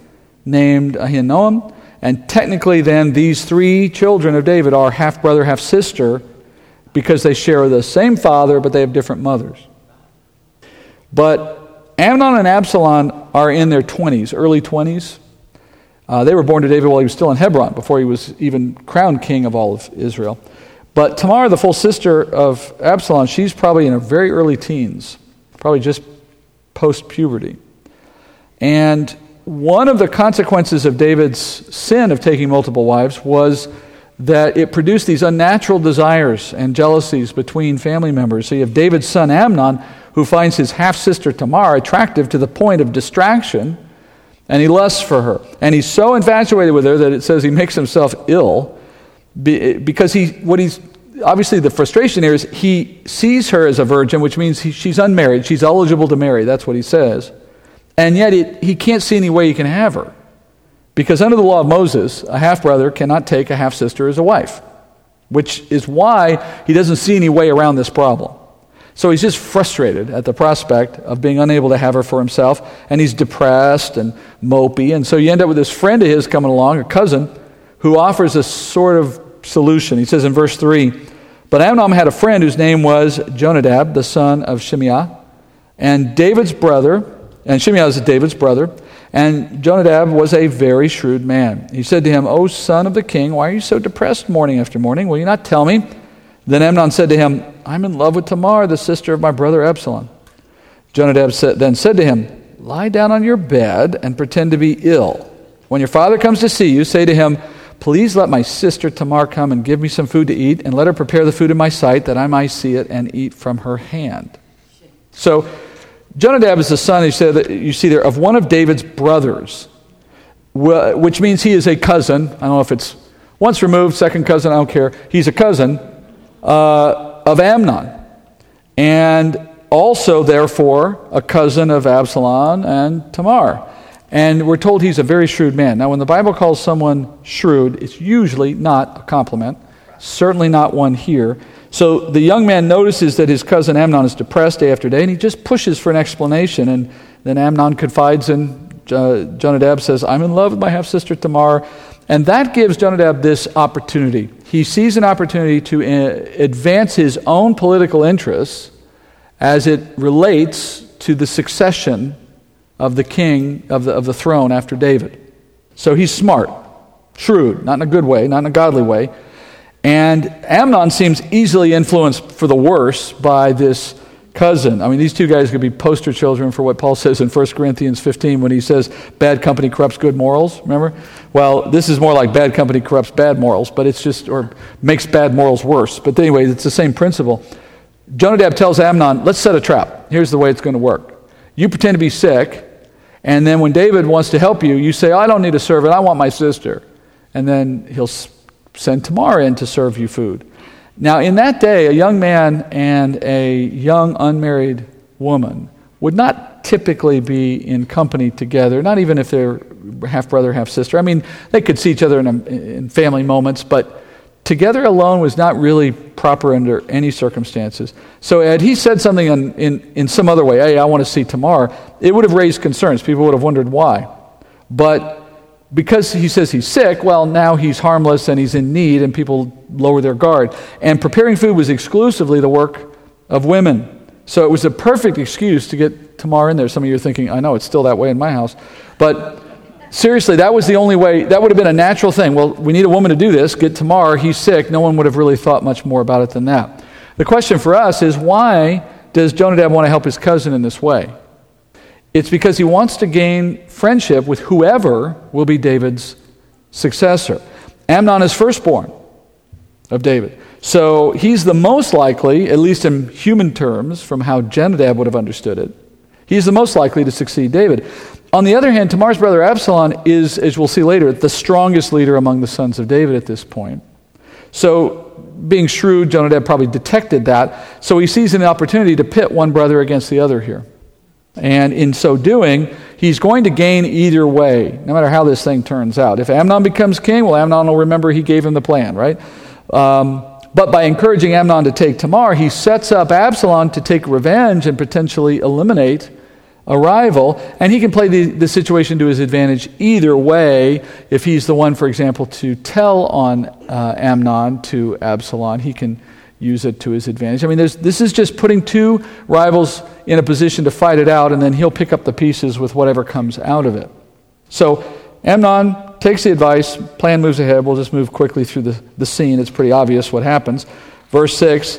A: named Ahinoam. And technically, then, these three children of David are half brother, half sister because they share the same father, but they have different mothers. But Amnon and Absalom are in their 20s, early 20s. Uh, they were born to David while he was still in Hebron, before he was even crowned king of all of Israel. But Tamar, the full sister of Absalom, she's probably in her very early teens, probably just post puberty. And one of the consequences of David's sin of taking multiple wives was that it produced these unnatural desires and jealousies between family members. So you have David's son Amnon, who finds his half sister Tamar attractive to the point of distraction, and he lusts for her. And he's so infatuated with her that it says he makes himself ill because he, what he's, obviously the frustration here is he sees her as a virgin, which means he, she's unmarried, she's eligible to marry. That's what he says. And yet it, he can't see any way he can have her. Because under the law of Moses, a half brother cannot take a half sister as a wife, which is why he doesn't see any way around this problem. So he's just frustrated at the prospect of being unable to have her for himself, and he's depressed and mopey. And so you end up with this friend of his coming along, a cousin, who offers a sort of solution. He says in verse 3 But Amnon had a friend whose name was Jonadab, the son of Shimeah, and David's brother and Shimei was David's brother. And Jonadab was a very shrewd man. He said to him, O son of the king, why are you so depressed morning after morning? Will you not tell me? Then Amnon said to him, I'm in love with Tamar, the sister of my brother Absalom. Jonadab then said to him, Lie down on your bed and pretend to be ill. When your father comes to see you, say to him, Please let my sister Tamar come and give me some food to eat, and let her prepare the food in my sight, that I might see it and eat from her hand. So Jonadab is the son, said you see there, of one of David's brothers, which means he is a cousin. I don't know if it's once removed, second cousin, I don't care. He's a cousin uh, of Amnon. And also, therefore, a cousin of Absalom and Tamar. And we're told he's a very shrewd man. Now, when the Bible calls someone shrewd, it's usually not a compliment, certainly not one here. So the young man notices that his cousin Amnon is depressed day after day, and he just pushes for an explanation. And then Amnon confides in uh, Jonadab, says, I'm in love with my half sister Tamar. And that gives Jonadab this opportunity. He sees an opportunity to uh, advance his own political interests as it relates to the succession of the king of the, of the throne after David. So he's smart, shrewd, not in a good way, not in a godly way. And Amnon seems easily influenced for the worse by this cousin. I mean, these two guys could be poster children for what Paul says in 1 Corinthians 15 when he says, bad company corrupts good morals. Remember? Well, this is more like bad company corrupts bad morals, but it's just, or makes bad morals worse. But anyway, it's the same principle. Jonadab tells Amnon, let's set a trap. Here's the way it's going to work. You pretend to be sick, and then when David wants to help you, you say, I don't need a servant, I want my sister. And then he'll send Tamar in to serve you food. Now, in that day, a young man and a young unmarried woman would not typically be in company together, not even if they're half brother, half sister. I mean, they could see each other in, a, in family moments, but together alone was not really proper under any circumstances. So, had he said something in, in, in some other way, hey, I want to see Tamar, it would have raised concerns. People would have wondered why. But because he says he's sick, well, now he's harmless and he's in need, and people lower their guard. And preparing food was exclusively the work of women. So it was a perfect excuse to get Tamar in there. Some of you are thinking, I know it's still that way in my house. But seriously, that was the only way, that would have been a natural thing. Well, we need a woman to do this. Get Tamar, he's sick. No one would have really thought much more about it than that. The question for us is why does Jonadab want to help his cousin in this way? It's because he wants to gain friendship with whoever will be David's successor. Amnon is firstborn of David. So he's the most likely, at least in human terms, from how Jonadab would have understood it, he's the most likely to succeed David. On the other hand, Tamar's brother Absalom is, as we'll see later, the strongest leader among the sons of David at this point. So, being shrewd, Jonadab probably detected that. So he sees an opportunity to pit one brother against the other here. And in so doing, he's going to gain either way, no matter how this thing turns out. If Amnon becomes king, well, Amnon will remember he gave him the plan, right? Um, but by encouraging Amnon to take Tamar, he sets up Absalom to take revenge and potentially eliminate a rival. And he can play the, the situation to his advantage either way. If he's the one, for example, to tell on uh, Amnon to Absalom, he can use it to his advantage. I mean, this is just putting two rivals in a position to fight it out, and then he'll pick up the pieces with whatever comes out of it. So Amnon takes the advice, plan moves ahead. We'll just move quickly through the, the scene. It's pretty obvious what happens. Verse 6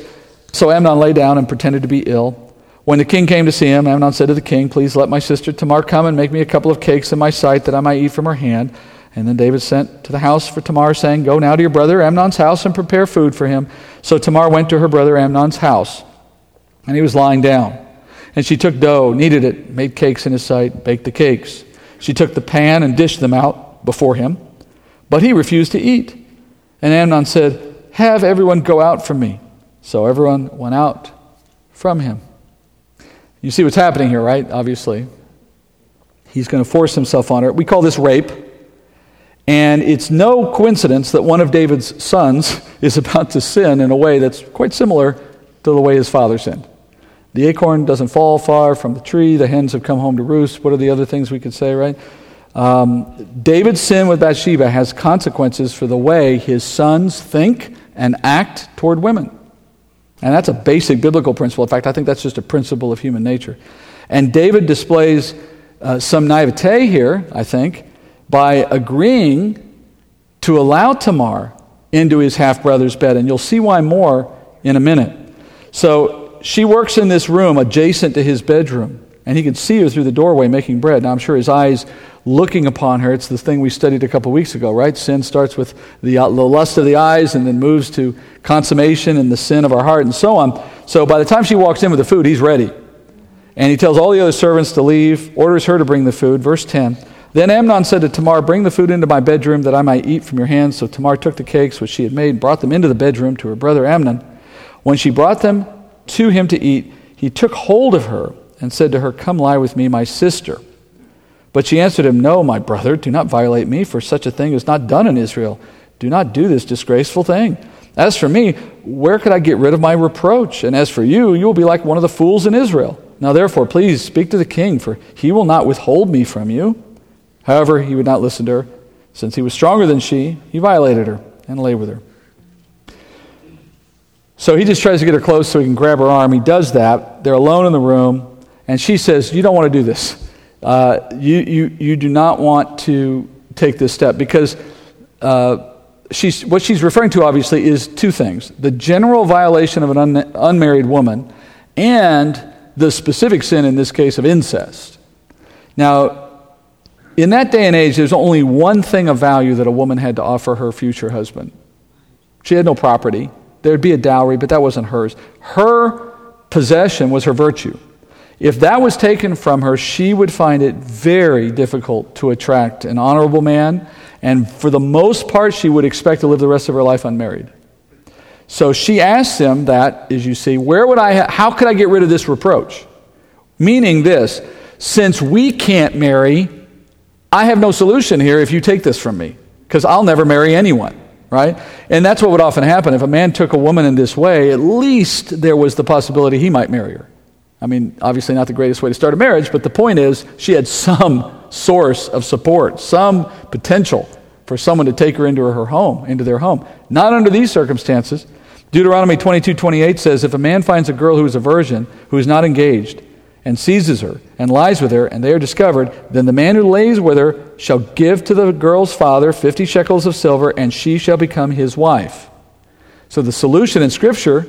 A: So Amnon lay down and pretended to be ill. When the king came to see him, Amnon said to the king, Please let my sister Tamar come and make me a couple of cakes in my sight that I might eat from her hand. And then David sent to the house for Tamar, saying, Go now to your brother Amnon's house and prepare food for him. So Tamar went to her brother Amnon's house, and he was lying down. And she took dough, kneaded it, made cakes in his sight, baked the cakes. She took the pan and dished them out before him, but he refused to eat. And Amnon said, Have everyone go out from me. So everyone went out from him. You see what's happening here, right? Obviously. He's going to force himself on her. We call this rape. And it's no coincidence that one of David's sons is about to sin in a way that's quite similar to the way his father sinned. The acorn doesn't fall far from the tree, the hens have come home to roost. What are the other things we could say, right? Um, David's sin with Bathsheba has consequences for the way his sons think and act toward women. And that's a basic biblical principle. In fact, I think that's just a principle of human nature. And David displays uh, some naivete here, I think, by agreeing to allow Tamar into his half brother's bed. And you'll see why more in a minute. So she works in this room adjacent to his bedroom, and he can see her through the doorway making bread. Now, I'm sure his eyes looking upon her. It's the thing we studied a couple weeks ago, right? Sin starts with the, uh, the lust of the eyes and then moves to consummation and the sin of our heart and so on. So by the time she walks in with the food, he's ready. And he tells all the other servants to leave, orders her to bring the food. Verse 10 then Amnon said to Tamar, Bring the food into my bedroom that I might eat from your hands. So Tamar took the cakes which she had made, brought them into the bedroom to her brother Amnon. When she brought them to him to eat, he took hold of her and said to her, Come lie with me, my sister. But she answered him, No, my brother, do not violate me, for such a thing is not done in Israel. Do not do this disgraceful thing. As for me, where could I get rid of my reproach? And as for you, you will be like one of the fools in Israel. Now therefore, please speak to the king, for he will not withhold me from you. However, he would not listen to her. Since he was stronger than she, he violated her and lay with her. So he just tries to get her close so he can grab her arm. He does that. They're alone in the room, and she says, You don't want to do this. Uh, you, you, you do not want to take this step because uh, she's, what she's referring to, obviously, is two things the general violation of an un, unmarried woman and the specific sin, in this case, of incest. Now, in that day and age, there's only one thing of value that a woman had to offer her future husband. She had no property. There'd be a dowry, but that wasn't hers. Her possession was her virtue. If that was taken from her, she would find it very difficult to attract an honorable man, and for the most part, she would expect to live the rest of her life unmarried. So she asks him that, as you see, where would I, ha- how could I get rid of this reproach? Meaning this, since we can't marry, I have no solution here if you take this from me, because I'll never marry anyone, right? And that's what would often happen. If a man took a woman in this way, at least there was the possibility he might marry her. I mean, obviously not the greatest way to start a marriage, but the point is she had some source of support, some potential for someone to take her into her home, into their home. Not under these circumstances. Deuteronomy 22 28 says, If a man finds a girl who is a virgin, who is not engaged, and seizes her, and lies with her, and they are discovered, then the man who lays with her shall give to the girl's father fifty shekels of silver, and she shall become his wife. So the solution in Scripture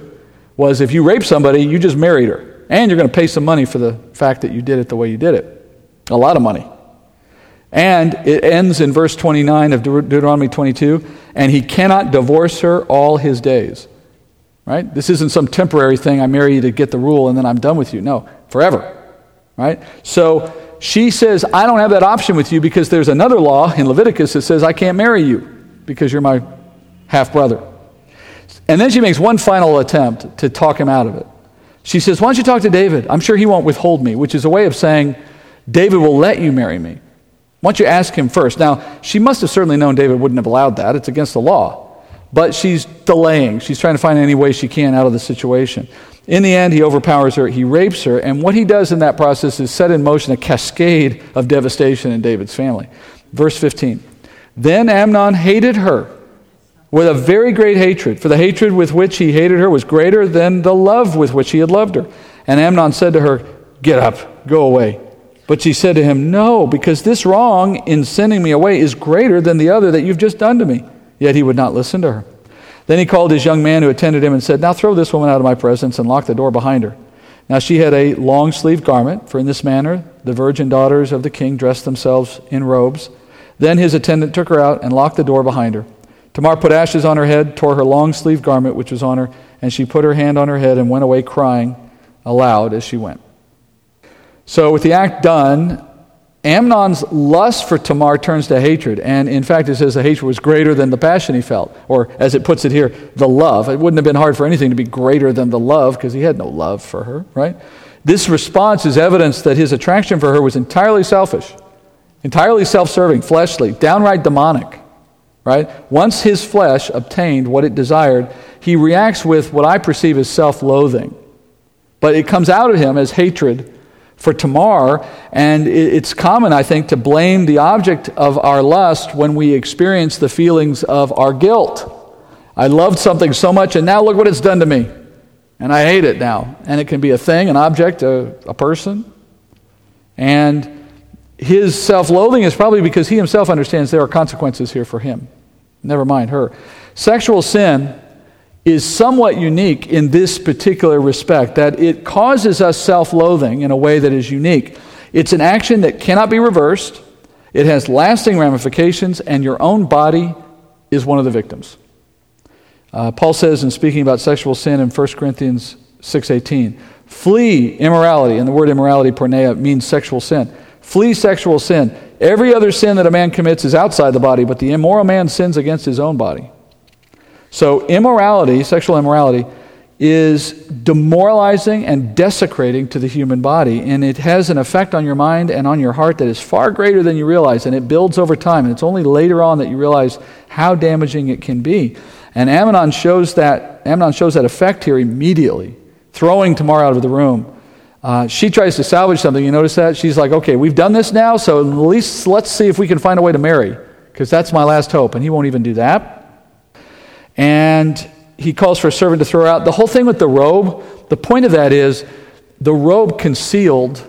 A: was if you rape somebody, you just married her. And you're going to pay some money for the fact that you did it the way you did it. A lot of money. And it ends in verse 29 of Deuteronomy 22 and he cannot divorce her all his days. Right? This isn't some temporary thing. I marry you to get the rule and then I'm done with you. No, forever. Right? So she says, I don't have that option with you because there's another law in Leviticus that says I can't marry you because you're my half brother. And then she makes one final attempt to talk him out of it. She says, Why don't you talk to David? I'm sure he won't withhold me, which is a way of saying, David will let you marry me. Why don't you ask him first? Now, she must have certainly known David wouldn't have allowed that. It's against the law. But she's delaying. She's trying to find any way she can out of the situation. In the end, he overpowers her, he rapes her, and what he does in that process is set in motion a cascade of devastation in David's family. Verse 15 Then Amnon hated her with a very great hatred, for the hatred with which he hated her was greater than the love with which he had loved her. And Amnon said to her, Get up, go away. But she said to him, No, because this wrong in sending me away is greater than the other that you've just done to me. Yet he would not listen to her. Then he called his young man who attended him and said, Now throw this woman out of my presence and lock the door behind her. Now she had a long sleeved garment, for in this manner the virgin daughters of the king dressed themselves in robes. Then his attendant took her out and locked the door behind her. Tamar put ashes on her head, tore her long sleeved garment which was on her, and she put her hand on her head and went away crying aloud as she went. So, with the act done, Amnon's lust for Tamar turns to hatred. And in fact, it says the hatred was greater than the passion he felt. Or, as it puts it here, the love. It wouldn't have been hard for anything to be greater than the love because he had no love for her, right? This response is evidence that his attraction for her was entirely selfish, entirely self serving, fleshly, downright demonic, right? Once his flesh obtained what it desired, he reacts with what I perceive as self loathing. But it comes out of him as hatred for Tamar. And it's common, I think, to blame the object of our lust when we experience the feelings of our guilt. I loved something so much, and now look what it's done to me. And I hate it now. And it can be a thing, an object, a, a person. And his self loathing is probably because he himself understands there are consequences here for him. Never mind her. Sexual sin is somewhat unique in this particular respect, that it causes us self loathing in a way that is unique. It's an action that cannot be reversed, it has lasting ramifications, and your own body is one of the victims. Uh, Paul says in speaking about sexual sin in 1 Corinthians 6:18, "Flee immorality," and the word immorality porneia means sexual sin. Flee sexual sin. Every other sin that a man commits is outside the body, but the immoral man sins against his own body. So, immorality, sexual immorality, is demoralizing and desecrating to the human body. And it has an effect on your mind and on your heart that is far greater than you realize. And it builds over time. And it's only later on that you realize how damaging it can be. And Amnon shows that, Amnon shows that effect here immediately, throwing Tamar out of the room. Uh, she tries to salvage something. You notice that? She's like, okay, we've done this now, so at least let's see if we can find a way to marry, because that's my last hope. And he won't even do that. And he calls for a servant to throw out. The whole thing with the robe, the point of that is the robe concealed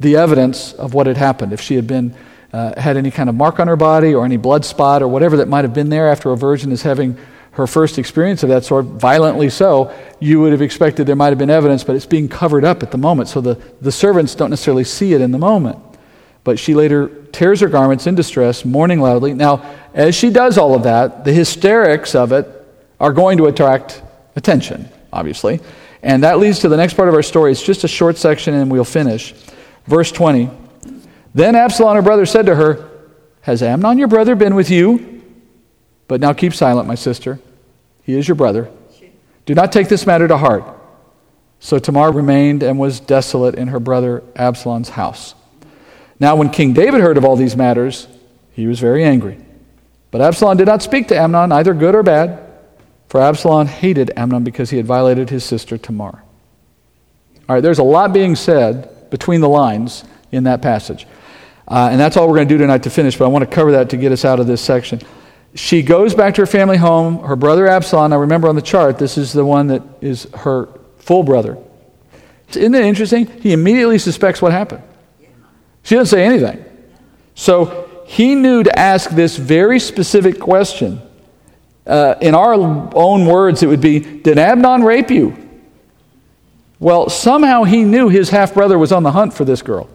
A: the evidence of what had happened. If she had been uh, had any kind of mark on her body or any blood spot or whatever that might have been there after a virgin is having her first experience of that sort, violently so, you would have expected there might have been evidence, but it's being covered up at the moment. So the, the servants don't necessarily see it in the moment. But she later tears her garments in distress, mourning loudly. Now, as she does all of that, the hysterics of it are going to attract attention, obviously. And that leads to the next part of our story. It's just a short section and we'll finish. Verse 20. Then Absalom, her brother, said to her, Has Amnon, your brother, been with you? But now keep silent, my sister. He is your brother. Do not take this matter to heart. So Tamar remained and was desolate in her brother Absalom's house. Now, when King David heard of all these matters, he was very angry. But Absalom did not speak to Amnon, either good or bad, for Absalom hated Amnon because he had violated his sister Tamar. All right, there's a lot being said between the lines in that passage. Uh, and that's all we're going to do tonight to finish, but I want to cover that to get us out of this section she goes back to her family home. Her brother Absalom, now remember on the chart, this is the one that is her full brother. Isn't it interesting? He immediately suspects what happened. She doesn't say anything. So he knew to ask this very specific question. Uh, in our own words, it would be Did Amnon rape you? Well, somehow he knew his half brother was on the hunt for this girl.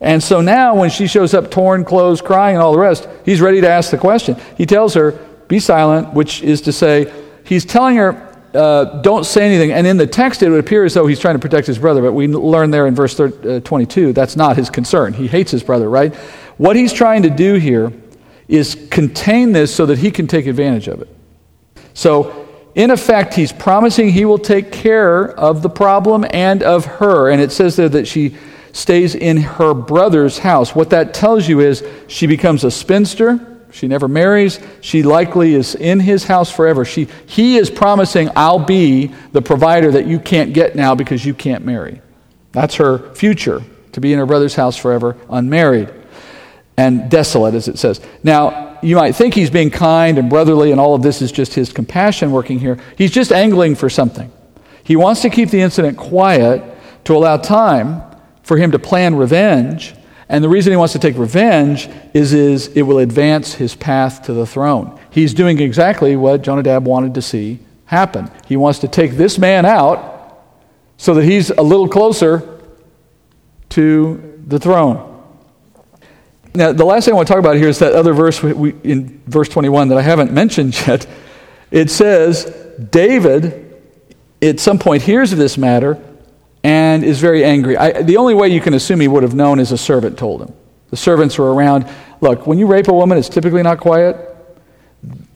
A: And so now, when she shows up torn clothes, crying, and all the rest, he's ready to ask the question. He tells her, Be silent, which is to say, he's telling her, uh, Don't say anything. And in the text, it would appear as though he's trying to protect his brother, but we learn there in verse 30, uh, 22 that's not his concern. He hates his brother, right? What he's trying to do here is contain this so that he can take advantage of it. So, in effect, he's promising he will take care of the problem and of her. And it says there that she stays in her brother's house. What that tells you is she becomes a spinster. She never marries. She likely is in his house forever. She, he is promising, I'll be the provider that you can't get now because you can't marry. That's her future, to be in her brother's house forever, unmarried and desolate, as it says. Now, you might think he's being kind and brotherly, and all of this is just his compassion working here. He's just angling for something. He wants to keep the incident quiet to allow time for him to plan revenge. And the reason he wants to take revenge is, is it will advance his path to the throne. He's doing exactly what Jonadab wanted to see happen. He wants to take this man out so that he's a little closer to the throne. Now, the last thing I want to talk about here is that other verse we, in verse 21 that I haven't mentioned yet. It says, David at some point hears of this matter and is very angry. I, the only way you can assume he would have known is a servant told him. The servants were around. Look, when you rape a woman, it's typically not quiet.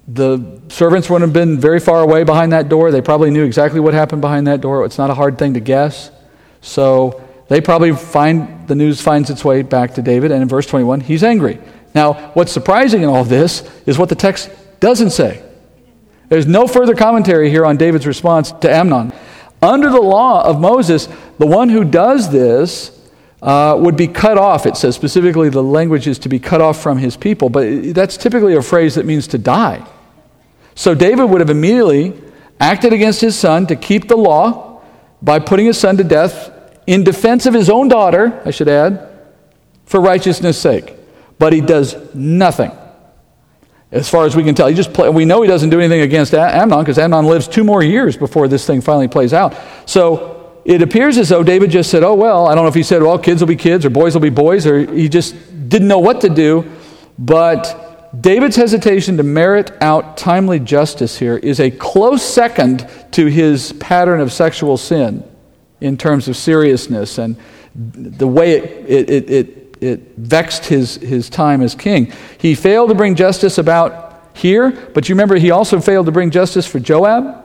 A: The servants wouldn't have been very far away behind that door. They probably knew exactly what happened behind that door. It's not a hard thing to guess. So they probably find the news finds its way back to David, and in verse 21, he's angry. Now, what's surprising in all this is what the text doesn't say. There's no further commentary here on David's response to Amnon. Under the law of Moses, the one who does this uh, would be cut off. It says specifically the language is to be cut off from his people, but that's typically a phrase that means to die. So David would have immediately acted against his son to keep the law by putting his son to death in defense of his own daughter, I should add, for righteousness' sake. But he does nothing as far as we can tell. He just play, we know he doesn't do anything against Amnon because Amnon lives two more years before this thing finally plays out. So it appears as though David just said, "Oh well." I don't know if he said, "Well, kids will be kids or boys will be boys," or he just didn't know what to do. But David's hesitation to merit out timely justice here is a close second to his pattern of sexual sin in terms of seriousness and the way it, it, it, it vexed his, his time as king. He failed to bring justice about here, but you remember he also failed to bring justice for Joab?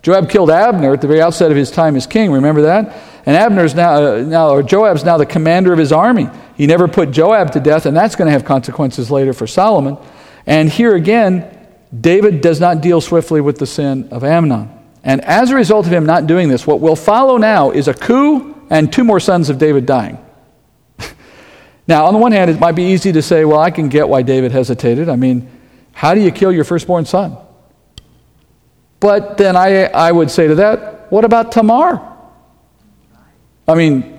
A: Joab killed Abner at the very outset of his time as king. Remember that? And Abner's now, uh, now or Joab's now the commander of his army. He never put Joab to death, and that's going to have consequences later for Solomon. And here again, David does not deal swiftly with the sin of Amnon. And as a result of him not doing this, what will follow now is a coup and two more sons of David dying. Now, on the one hand, it might be easy to say, well, I can get why David hesitated. I mean, how do you kill your firstborn son? But then I, I would say to that, what about Tamar? I mean,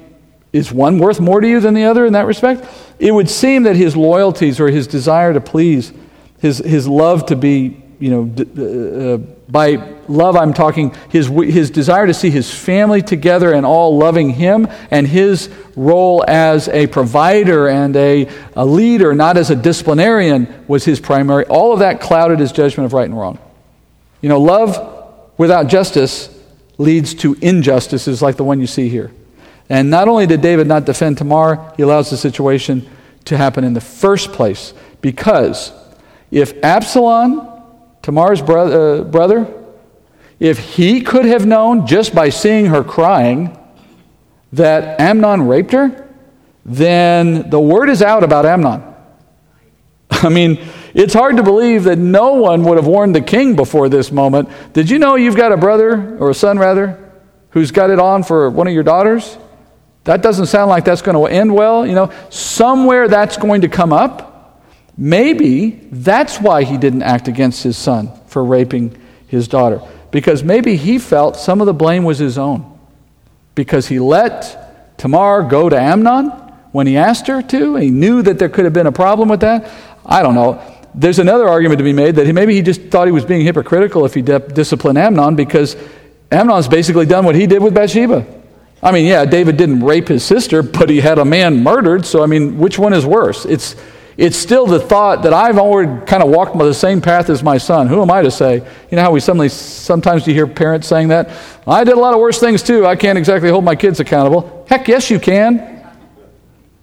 A: is one worth more to you than the other in that respect? It would seem that his loyalties or his desire to please, his, his love to be, you know, uh, uh, by love I'm talking his, his desire to see his family together and all loving him, and his role as a provider and a, a leader, not as a disciplinarian, was his primary. All of that clouded his judgment of right and wrong. You know, love without justice leads to injustices like the one you see here. And not only did David not defend Tamar, he allows the situation to happen in the first place. Because if Absalom, Tamar's bro- uh, brother, if he could have known just by seeing her crying that Amnon raped her, then the word is out about Amnon. I mean, it's hard to believe that no one would have warned the king before this moment. Did you know you've got a brother, or a son rather, who's got it on for one of your daughters? That doesn't sound like that's going to end well. You know, somewhere that's going to come up. Maybe that's why he didn't act against his son for raping his daughter. Because maybe he felt some of the blame was his own. Because he let Tamar go to Amnon when he asked her to. He knew that there could have been a problem with that. I don't know. There's another argument to be made that maybe he just thought he was being hypocritical if he disciplined Amnon because Amnon's basically done what he did with Bathsheba. I mean, yeah, David didn't rape his sister, but he had a man murdered. So, I mean, which one is worse? It's, it's still the thought that I've already kind of walked the same path as my son. Who am I to say? You know how we suddenly, sometimes you hear parents saying that? I did a lot of worse things too. I can't exactly hold my kids accountable. Heck, yes, you can.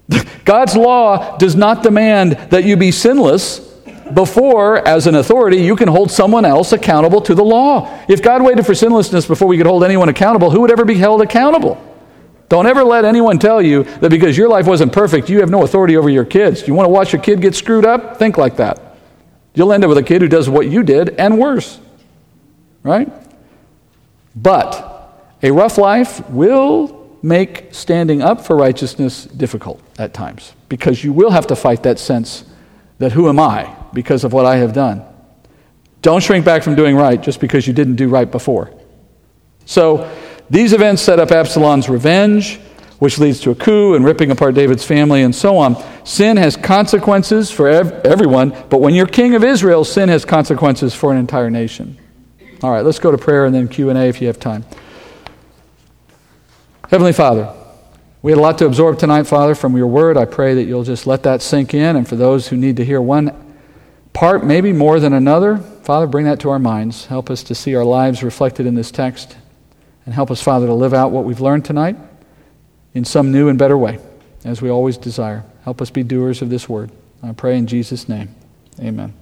A: God's law does not demand that you be sinless before, as an authority, you can hold someone else accountable to the law. If God waited for sinlessness before we could hold anyone accountable, who would ever be held accountable? Don't ever let anyone tell you that because your life wasn't perfect, you have no authority over your kids. You want to watch your kid get screwed up? Think like that. You'll end up with a kid who does what you did and worse. Right? But a rough life will make standing up for righteousness difficult at times because you will have to fight that sense that who am I because of what I have done. Don't shrink back from doing right just because you didn't do right before. So, these events set up Absalom's revenge, which leads to a coup and ripping apart David's family and so on. Sin has consequences for ev- everyone, but when you're king of Israel, sin has consequences for an entire nation. All right, let's go to prayer and then Q&A if you have time. Heavenly Father, we had a lot to absorb tonight, Father, from your word. I pray that you'll just let that sink in, and for those who need to hear one part, maybe more than another, Father, bring that to our minds. Help us to see our lives reflected in this text and help us, Father, to live out what we've learned tonight in some new and better way, as we always desire. Help us be doers of this word. I pray in Jesus' name. Amen.